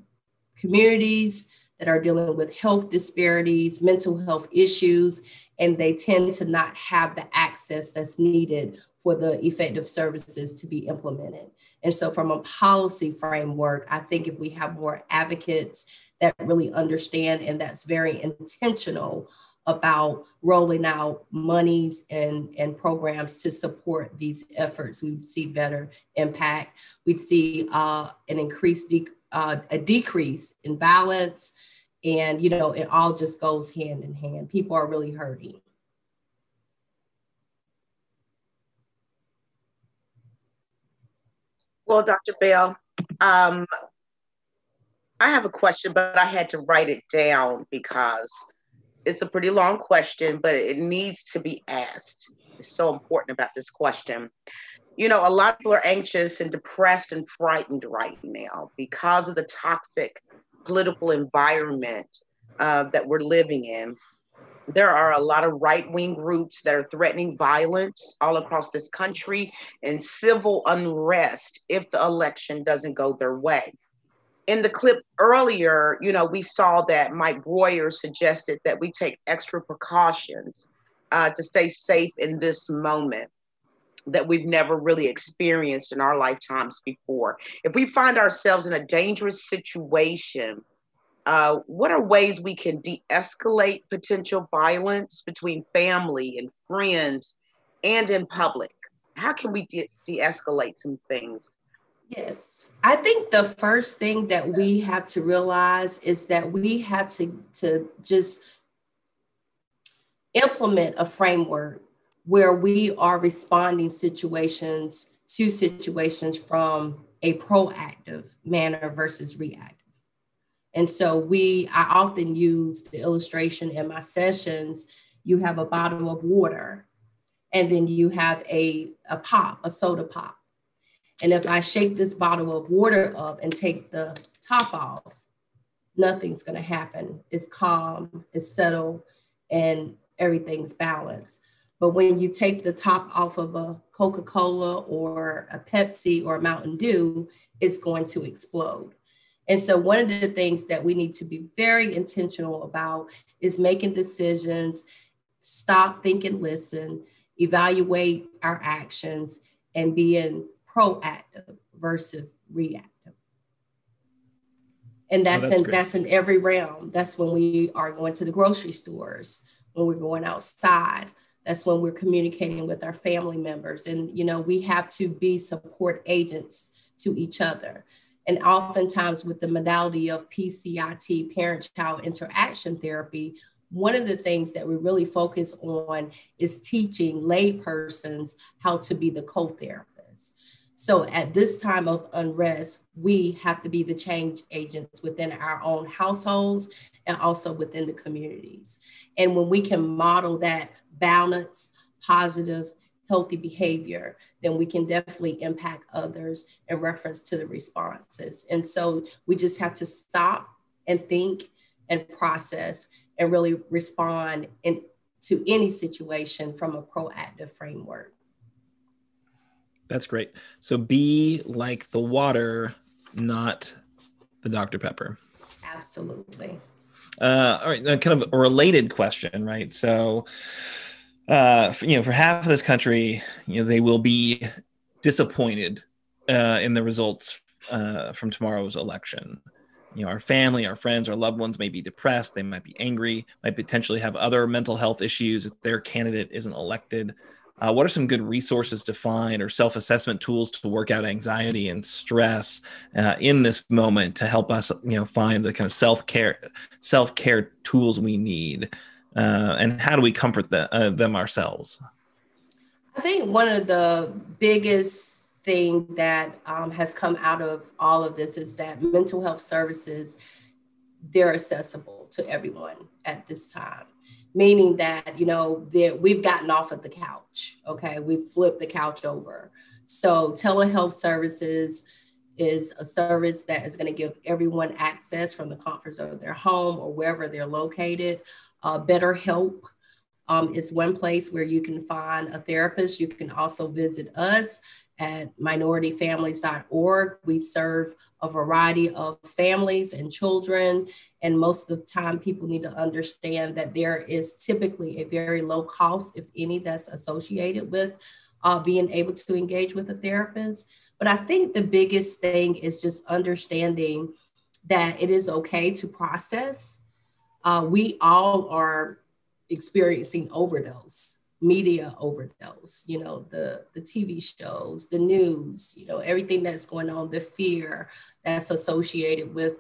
communities that are dealing with health disparities, mental health issues, and they tend to not have the access that's needed for the effective services to be implemented. And so, from a policy framework, I think if we have more advocates that really understand and that's very intentional about rolling out monies and, and programs to support these efforts, we'd see better impact. We'd see uh, an increased de- uh, a decrease in violence, and you know it all just goes hand in hand. People are really hurting. Well, Dr. Bell, um, I have a question, but I had to write it down because it's a pretty long question, but it needs to be asked. It's so important about this question. You know, a lot of people are anxious and depressed and frightened right now because of the toxic political environment uh, that we're living in there are a lot of right wing groups that are threatening violence all across this country and civil unrest if the election doesn't go their way. In the clip earlier, you know, we saw that Mike Broihier suggested that we take extra precautions uh, to stay safe in this moment that we've never really experienced in our lifetimes before. If we find ourselves in a dangerous situation, uh, what are ways we can de escalate potential violence between family and friends and in public? How can we de escalate some things? Yes, I think the first thing that we have to realize is that we have to, to just implement a framework where we are responding situations to situations from a proactive manner versus reactive. And so we, I often use the illustration in my sessions. You have a bottle of water, and then you have a, a pop, a soda pop. And if I shake this bottle of water up and take the top off, nothing's going to happen. It's calm, it's settled, and everything's balanced. But when you take the top off of a Coca Cola or a Pepsi or a Mountain Dew, it's going to explode. And so, one of the things that we need to be very intentional about is making decisions, stop, think, and listen, evaluate our actions, and being proactive versus reactive. And that's, oh, that's in that's in every realm. That's when we are going to the grocery stores, when we're going outside. That's when we're communicating with our family members. And you know, we have to be support agents to each other. And oftentimes, with the modality of PCIT, parent child interaction therapy, one of the things that we really focus on is teaching laypersons how to be the co therapist. So, at this time of unrest, we have to be the change agents within our own households and also within the communities. And when we can model that balance, positive, healthy behavior, then we can definitely impact others in reference to the responses. And so we just have to stop and think and process and really respond in, to any situation from a proactive framework. That's great. So be like the water, not the Dr. Pepper. Absolutely. Uh, all right, kind of a related question, right? So, uh, you know, for half of this country, you know, they will be disappointed uh, in the results uh, from tomorrow's election. You know, our family, our friends, our loved ones may be depressed. They might be angry. Might potentially have other mental health issues if their candidate isn't elected. Uh, what are some good resources to find or self-assessment tools to work out anxiety and stress uh, in this moment to help us you know find the kind of self-care self-care tools we need uh, and how do we comfort the, uh, them ourselves? I think one of the biggest thing that um, has come out of all of this is that mental health services they're accessible to everyone at this time meaning that you know that we've gotten off of the couch okay? We've flipped the couch over. So telehealth services is a service that is going to give everyone access from the comforts of their home or wherever they're located uh, BetterHelp um, is one place where you can find a therapist you can also visit us at minorityfamilies.org we serve a variety of families and children. And most of the time, people need to understand that there is typically a very low cost, if any, that's associated with uh, being able to engage with a therapist. But I think the biggest thing is just understanding that it is okay to process. Uh, we all are experiencing overdose media overdose you know the the tv shows the news you know everything that's going on the fear that's associated with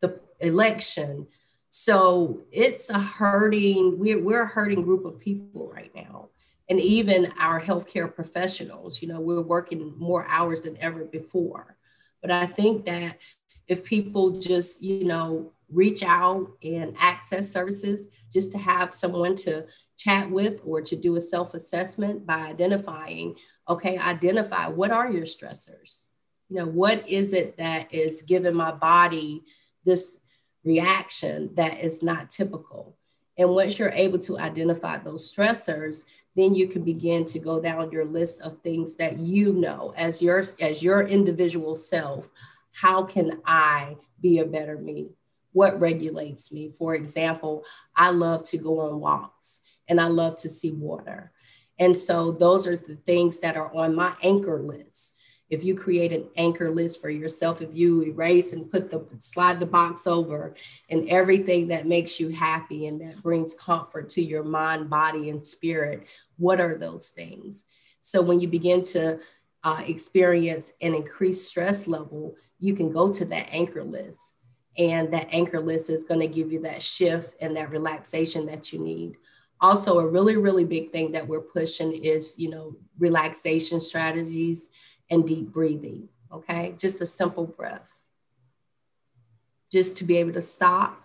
the election. So it's a hurting we're, we're a hurting group of people right now. And even our healthcare professionals you know we're working more hours than ever before. But i think that if people just you know reach out and access services just to have someone to chat with or to do a self assessment by identifying okay, identify what are your stressors? You know, what is it that is giving my body this reaction that is not typical? And once you're able to identify those stressors, then you can begin to go down your list of things that you know as your as your individual self. How can I be a better me? What regulates me? For example, I love to go on walks and I love to see water. And so those are the things that are on my anchor list. If you create an anchor list for yourself, if you erase and put the slide the box over and everything that makes you happy and that brings comfort to your mind, body, and spirit, what are those things? So when you begin to uh, experience an increased stress level, you can go to that anchor list. And that anchor list is going to give you that shift and that relaxation that you need. Also a really really big thing that we're pushing is you know relaxation strategies and deep breathing okay? Just a simple breath. Just to be able to stop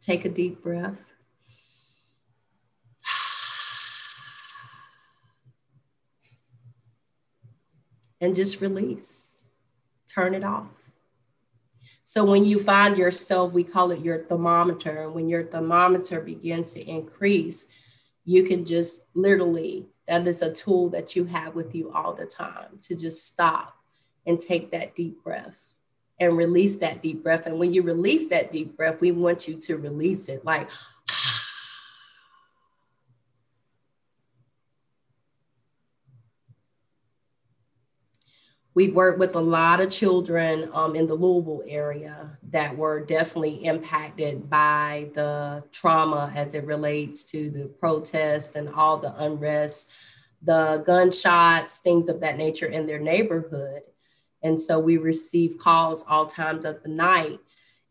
take a deep breath. And just release. Turn it off so when you find yourself, we call it your thermometer, and when your thermometer begins to increase, you can just literally, that is a tool that you have with you all the time to just stop and take that deep breath and release that deep breath. And when you release that deep breath, we want you to release it like, We've worked with a lot of children um, in the Louisville area that were definitely impacted by the trauma as it relates to the protest and all the unrest, the gunshots, things of that nature in their neighborhood. And so we received calls all times of the night.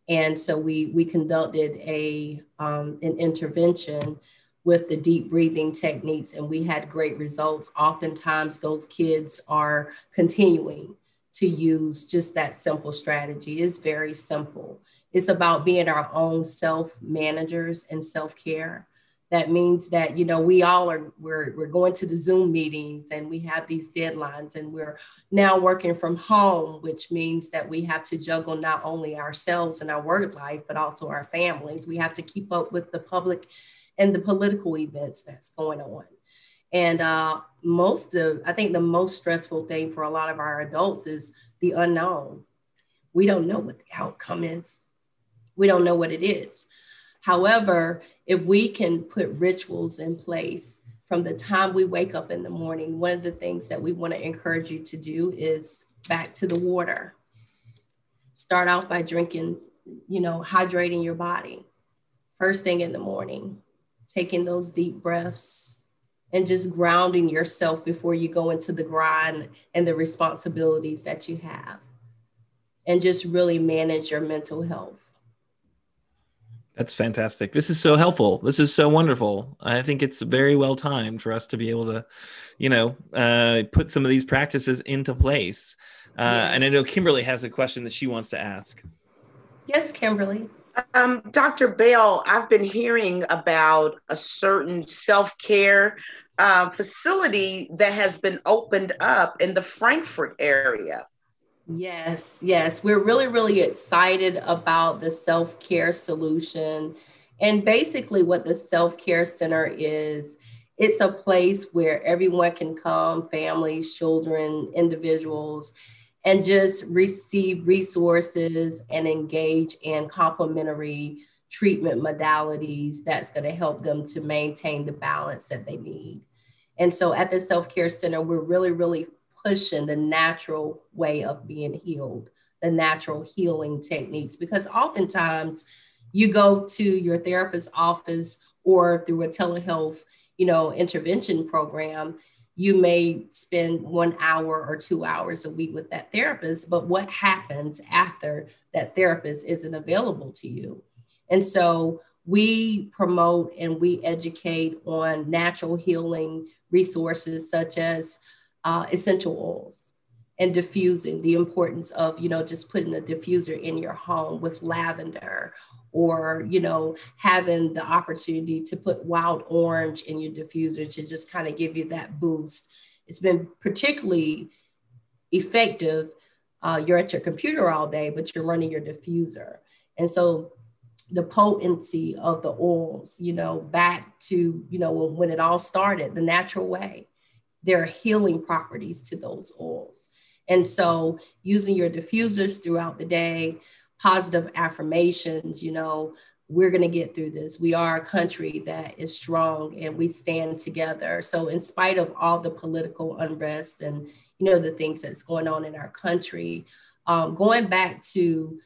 And so we, we conducted a, um, an intervention with the deep breathing techniques and we had great results. Oftentimes, those kids are continuing to use just that simple strategy. It's very simple. It's about being our own self managers and self care. That means that you know we all are we're, we're going to the Zoom meetings and we have these deadlines and we're now working from home, which means that we have to juggle not only ourselves and our work life but also our families. We have to keep up with the public and the political events that's going on. And uh, most of, I think the most stressful thing for a lot of our adults is the unknown. We don't know what the outcome is. We don't know what it is. However, if we can put rituals in place from the time we wake up in the morning, one of the things that we want to encourage you to do is back to the water. Start off by drinking, you know, hydrating your body first thing in the morning, taking those deep breaths and just grounding yourself before you go into the grind and the responsibilities that you have. And just really manage your mental health. That's fantastic. This is so helpful. This is so wonderful. I think it's very well timed for us to be able to, you know, uh, put some of these practices into place. Uh, yes. And I know Kimberly has a question that she wants to ask. Yes, Kimberly. Um, Dr. Bell, I've been hearing about a certain self care uh, facility that has been opened up in the Frankfort area. Yes, yes. We're really, really excited about the self care solution. And basically, what the self care center is, it's a place where everyone can come families, children, individuals and just receive resources and engage in complementary treatment modalities that's going to help them to maintain the balance that they need. And so at the Self Care Center, we're really, really pushing the natural way of being healed, the natural healing techniques, because oftentimes you go to your therapist's office or through a telehealth you know intervention program you may spend one hour or two hours a week with that therapist, but what happens after that therapist isn't available to you? And so we promote and we educate on natural healing resources such as uh, essential oils and diffusing the importance of you know just putting a diffuser in your home with lavender or you know having the opportunity to put wild orange in your diffuser to just kind of give you that boost. It's been particularly effective uh, you're at your computer all day but you're running your diffuser. And so the potency of the oils you know back to you know when, it all started the natural way there are healing properties to those oils. And so using your diffusers throughout the day positive affirmations, you know, we're going to get through this. We are a country that is strong and we stand together. So, in spite of all the political unrest and, you know, the things that's going on in our country, um, going back to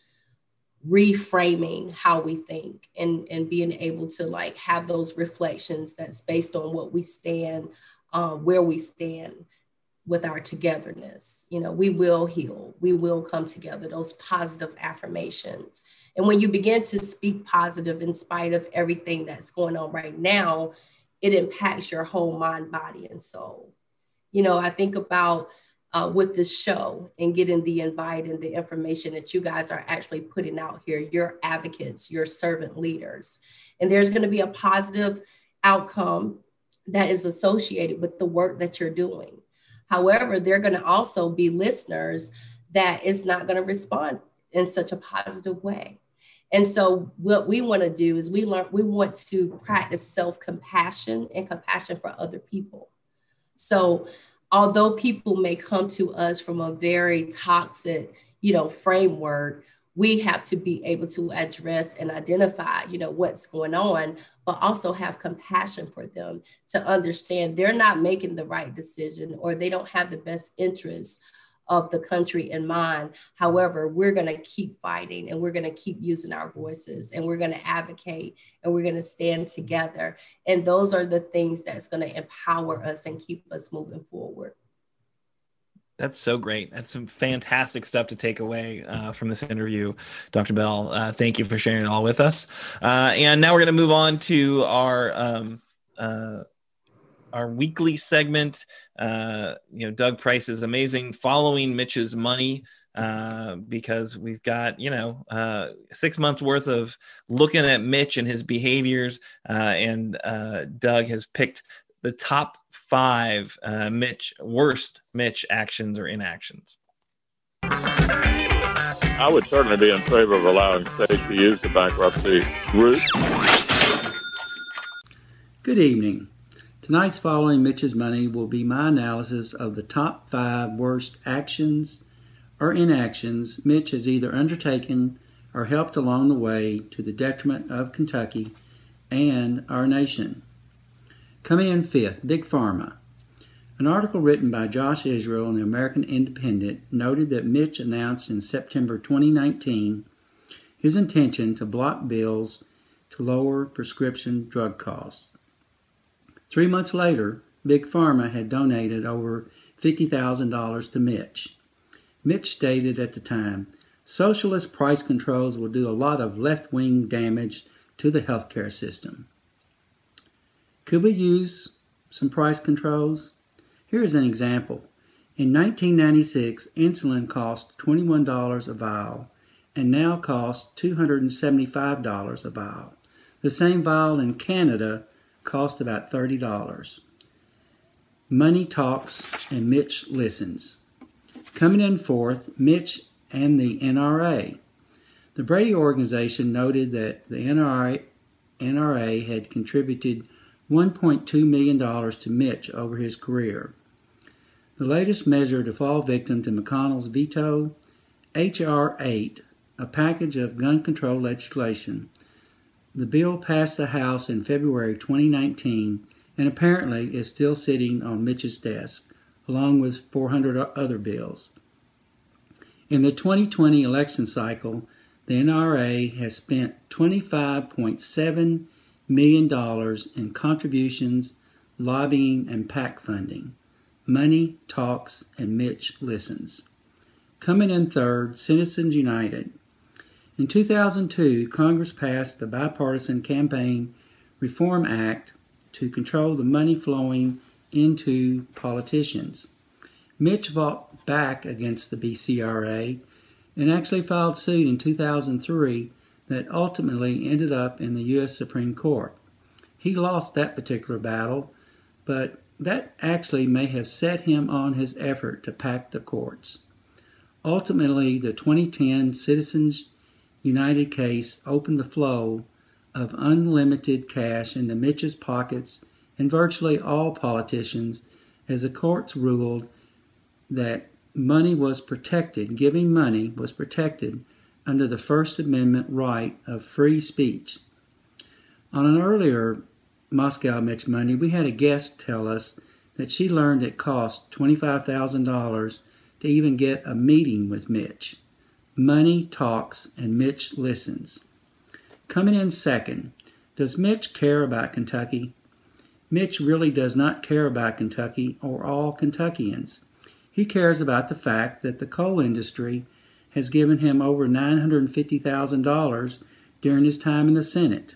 reframing how we think and, and being able to like have those reflections that's based on what we stand, uh, where we stand with our togetherness. You know, we will heal, we will come together, those positive affirmations. And when you begin to speak positive in spite of everything that's going on right now, it impacts your whole mind, body, and soul. You know, I think about uh, with this show and getting the invite and the information that you guys are actually putting out here. You're advocates, you're servant leaders. And there's going to be a positive outcome that is associated with the work that you're doing However, they're going to also be listeners that is not going to respond in such a positive way. And so what we want to do is we learn we want to practice self-compassion and compassion for other people. So although people may come to us from a very toxic, you know, framework, we have to be able to address and identify you know what's going on but also have compassion for them to understand they're not making the right decision or they don't have the best interests of the country in mind. However we're going to keep fighting and we're going to keep using our voices and we're going to advocate and we're going to stand together. And those are the things that's going to empower us and keep us moving forward that's so great. That's some fantastic stuff to take away uh, from this interview, Dr. Bell. Uh, thank you for sharing it all with us. Uh, and now we're going to move on to our um, uh, our weekly segment. Uh, you know, Doug Price is amazing. Following Mitch's money. Uh, because we've got you know six months worth of looking at Mitch and his behaviors, and Doug has picked the top five uh, Mitch worst Mitch actions or inactions? I would certainly be in favor of allowing states to use the bankruptcy route. Good evening. Tonight's Following Mitch's Money will be my analysis of the top five worst actions or inactions Mitch has either undertaken or helped along the way to the detriment of Kentucky and our nation. Coming in fifth, Big Pharma. An article written by Josh Israel in the American Independent noted that Mitch announced in September 2019 his intention to block bills to lower prescription drug costs. Three months later, Big Pharma had donated over $50,000 to Mitch. Mitch stated at the time, socialist price controls will do a lot of left wing damage to the healthcare system. Could we use some price controls? Here is an example. In 1996, insulin cost $21 a vial and now costs $275 a vial. The same vial in Canada cost about $30. Money talks and Mitch listens. Coming in fourth, Mitch and the NRA. The Brady organization noted that the NRA, NRA had contributed $1.2 million to Mitch over his career. The latest measure to fall victim to McConnell's veto, H.R. 8, a package of gun control legislation. The bill passed the House in February 2019 and apparently is still sitting on Mitch's desk, along with 400 other bills. In the 2020 election cycle, the NRA has spent $25.7 million in contributions, lobbying, and PAC funding. Money talks and Mitch listens. Coming in third, Citizens United. In 2002, Congress passed the Bipartisan Campaign Reform Act to control the money flowing into politicians. Mitch fought back against the BCRA and actually filed suit in 2003 that ultimately ended up in the U.S. Supreme Court. He lost that particular battle, but that actually may have set him on his effort to pack the courts. Ultimately, the 2010 Citizens United case opened the flow of unlimited cash into Mitch's pockets and virtually all politicians as the courts ruled that money was protected, giving money was protected under the First Amendment right of free speech. On an earlier Moscow Mitch Monday, we had a guest tell us that she learned it cost $25,000 to even get a meeting with Mitch. Money talks and Mitch listens. Coming in second, does Mitch care about Kentucky? Mitch really does not care about Kentucky or all Kentuckians. He cares about the fact that the coal industry has given him over $950,000 during his time in the Senate.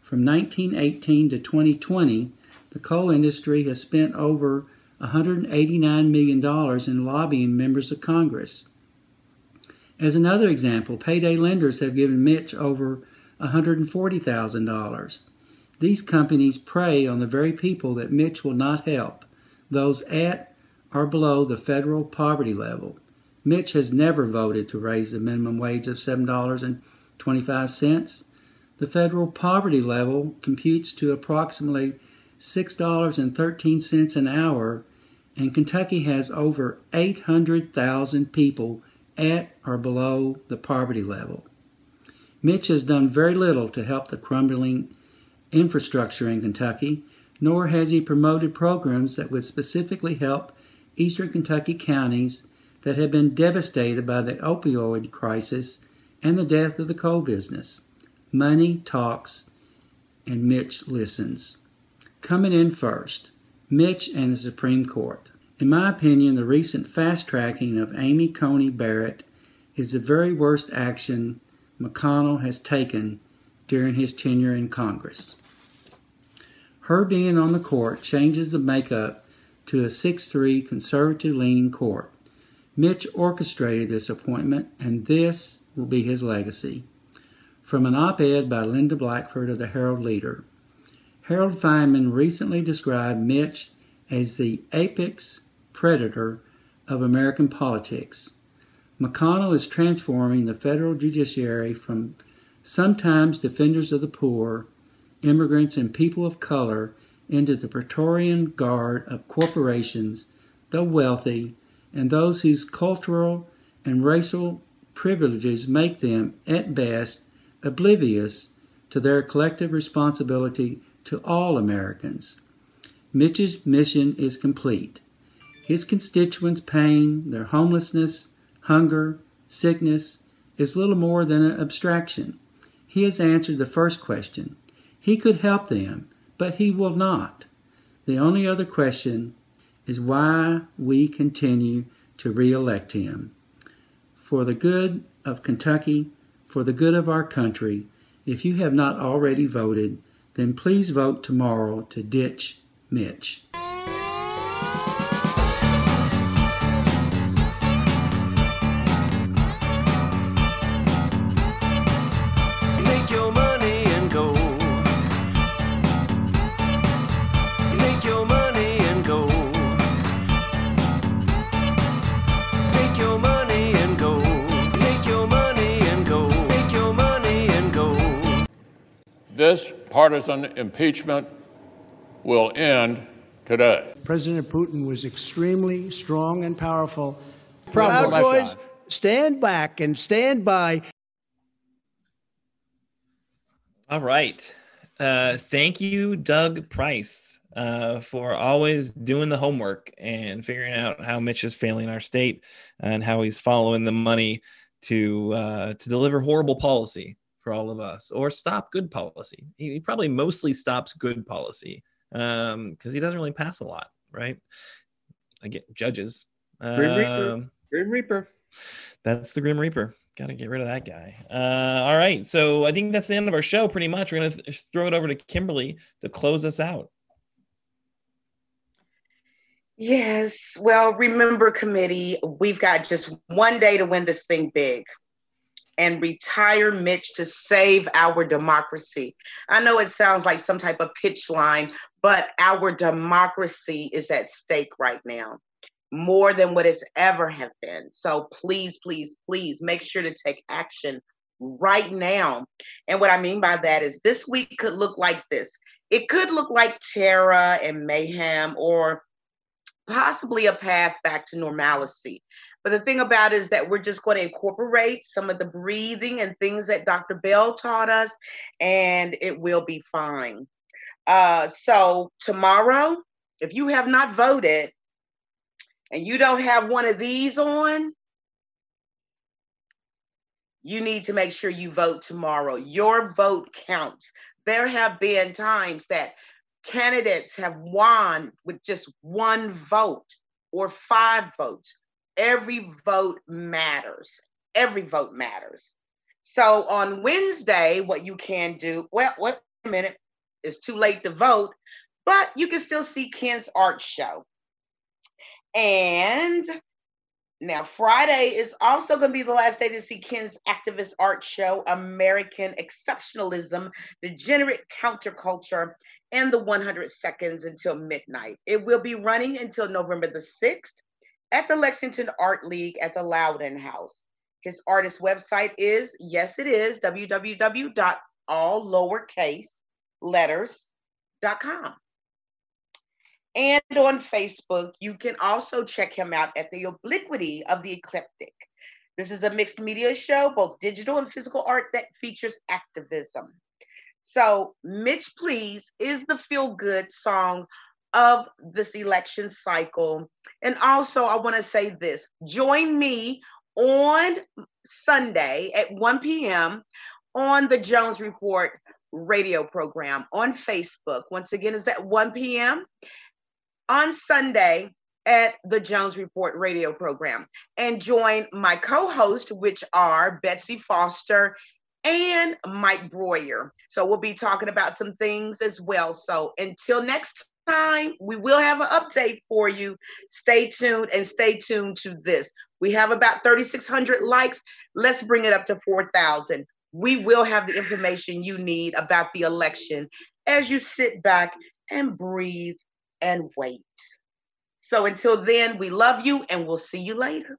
From 1918 to 2020, the coal industry has spent over $189 million in lobbying members of Congress. As another example, payday lenders have given Mitch over $140,000. These companies prey on the very people that Mitch will not help, those at or below the federal poverty level. Mitch has never voted to raise the minimum wage of $7.25. The federal poverty level computes to approximately $6.13 an hour, and Kentucky has over 800,000 people at or below the poverty level. Mitch has done very little to help the crumbling infrastructure in Kentucky, nor has he promoted programs that would specifically help eastern Kentucky counties that have been devastated by the opioid crisis and the death of the coal business. Money talks and Mitch listens. Coming in first, Mitch and the Supreme Court. In my opinion, the recent fast tracking of Amy Coney Barrett is the very worst action McConnell has taken during his tenure in Congress. Her being on the court changes the makeup to a 6 3 conservative leaning court. Mitch orchestrated this appointment, and this will be his legacy. From an op ed by Linda Blackford of the Herald Leader Howard Fineman recently described Mitch as the apex predator of American politics. McConnell is transforming the federal judiciary from sometimes defenders of the poor, immigrants, and people of color into the Praetorian Guard of corporations, the wealthy, and those whose cultural and racial privileges make them, at best, oblivious to their collective responsibility to all Americans. Mitch's mission is complete. His constituents' pain, their homelessness, hunger, sickness, is little more than an abstraction. He has answered the first question. He could help them, but he will not. The only other question is why we continue to re elect him. For the good of Kentucky, for the good of our country, if you have not already voted, then please vote tomorrow to ditch Mitch. Partisan impeachment will end today. President Putin was extremely strong and powerful. Proud Boys, stand back and stand by. All right. Uh, thank you, Doug Price, uh, for always doing the homework and figuring out how Mitch is failing our state and how he's following the money to uh, to deliver horrible policy for all of us or stop good policy. He, he probably mostly stops good policy because um, he doesn't really pass a lot, right? I get judges. Grim Reaper. Um, Grim Reaper. that's the Grim Reaper. Got to get rid of that guy. Uh, all right. So I think that's the end of our show, pretty much. We're going to th- throw it over to Kimberly to close us out. Yes. Well, remember, committee, we've got just one day to win this thing big and retire Mitch to save our democracy. I know it sounds like some type of pitch line, but our democracy is at stake right now more than what it's ever have been. So please, please, please make sure to take action right now. And what I mean by that is this week could look like this. It could look like terror and mayhem or possibly a path back to normalcy. But the thing about is that we're just going to incorporate some of the breathing and things that Dr. Bell taught us, and it will be fine. Uh, so, tomorrow, if you have not voted and you don't have one of these on, you need to make sure you vote tomorrow. Your vote counts. There have been times that candidates have won with just one vote or five votes. Every vote matters. Every vote matters. So on Wednesday, what you can do, well, wait a minute, it's too late to vote, but you can still see Ken's art show. And now, Friday is also going to be the last day to see Ken's activist art show, American Exceptionalism, Degenerate Counterculture, and the 100 Seconds until midnight. It will be running until November the 6th at the Lexington Art League at the Loudoun House. His artist website is, yes, it is, www.alllowercaseletters.com. And on Facebook, you can also check him out at the Obliquity of the Eclectic. This is a mixed media show, both digital and physical art that features activism. So, Mitch Please is the feel good song of this election cycle. And also, I want to say this join me on Sunday at 1 p.m. on the Jones Report radio program on Facebook. Once again, is at 1 p.m. on Sunday at the Jones Report radio program and join my co host, which are Betsy Foster and Mike Broihier. So we'll be talking about some things as well. So until next time, we will have an update for you. Stay tuned and stay tuned to this. We have about 3,600 likes. Let's bring it up to 4,000. We will have the information you need about the election as you sit back and breathe and wait. So until then, we love you and we'll see you later.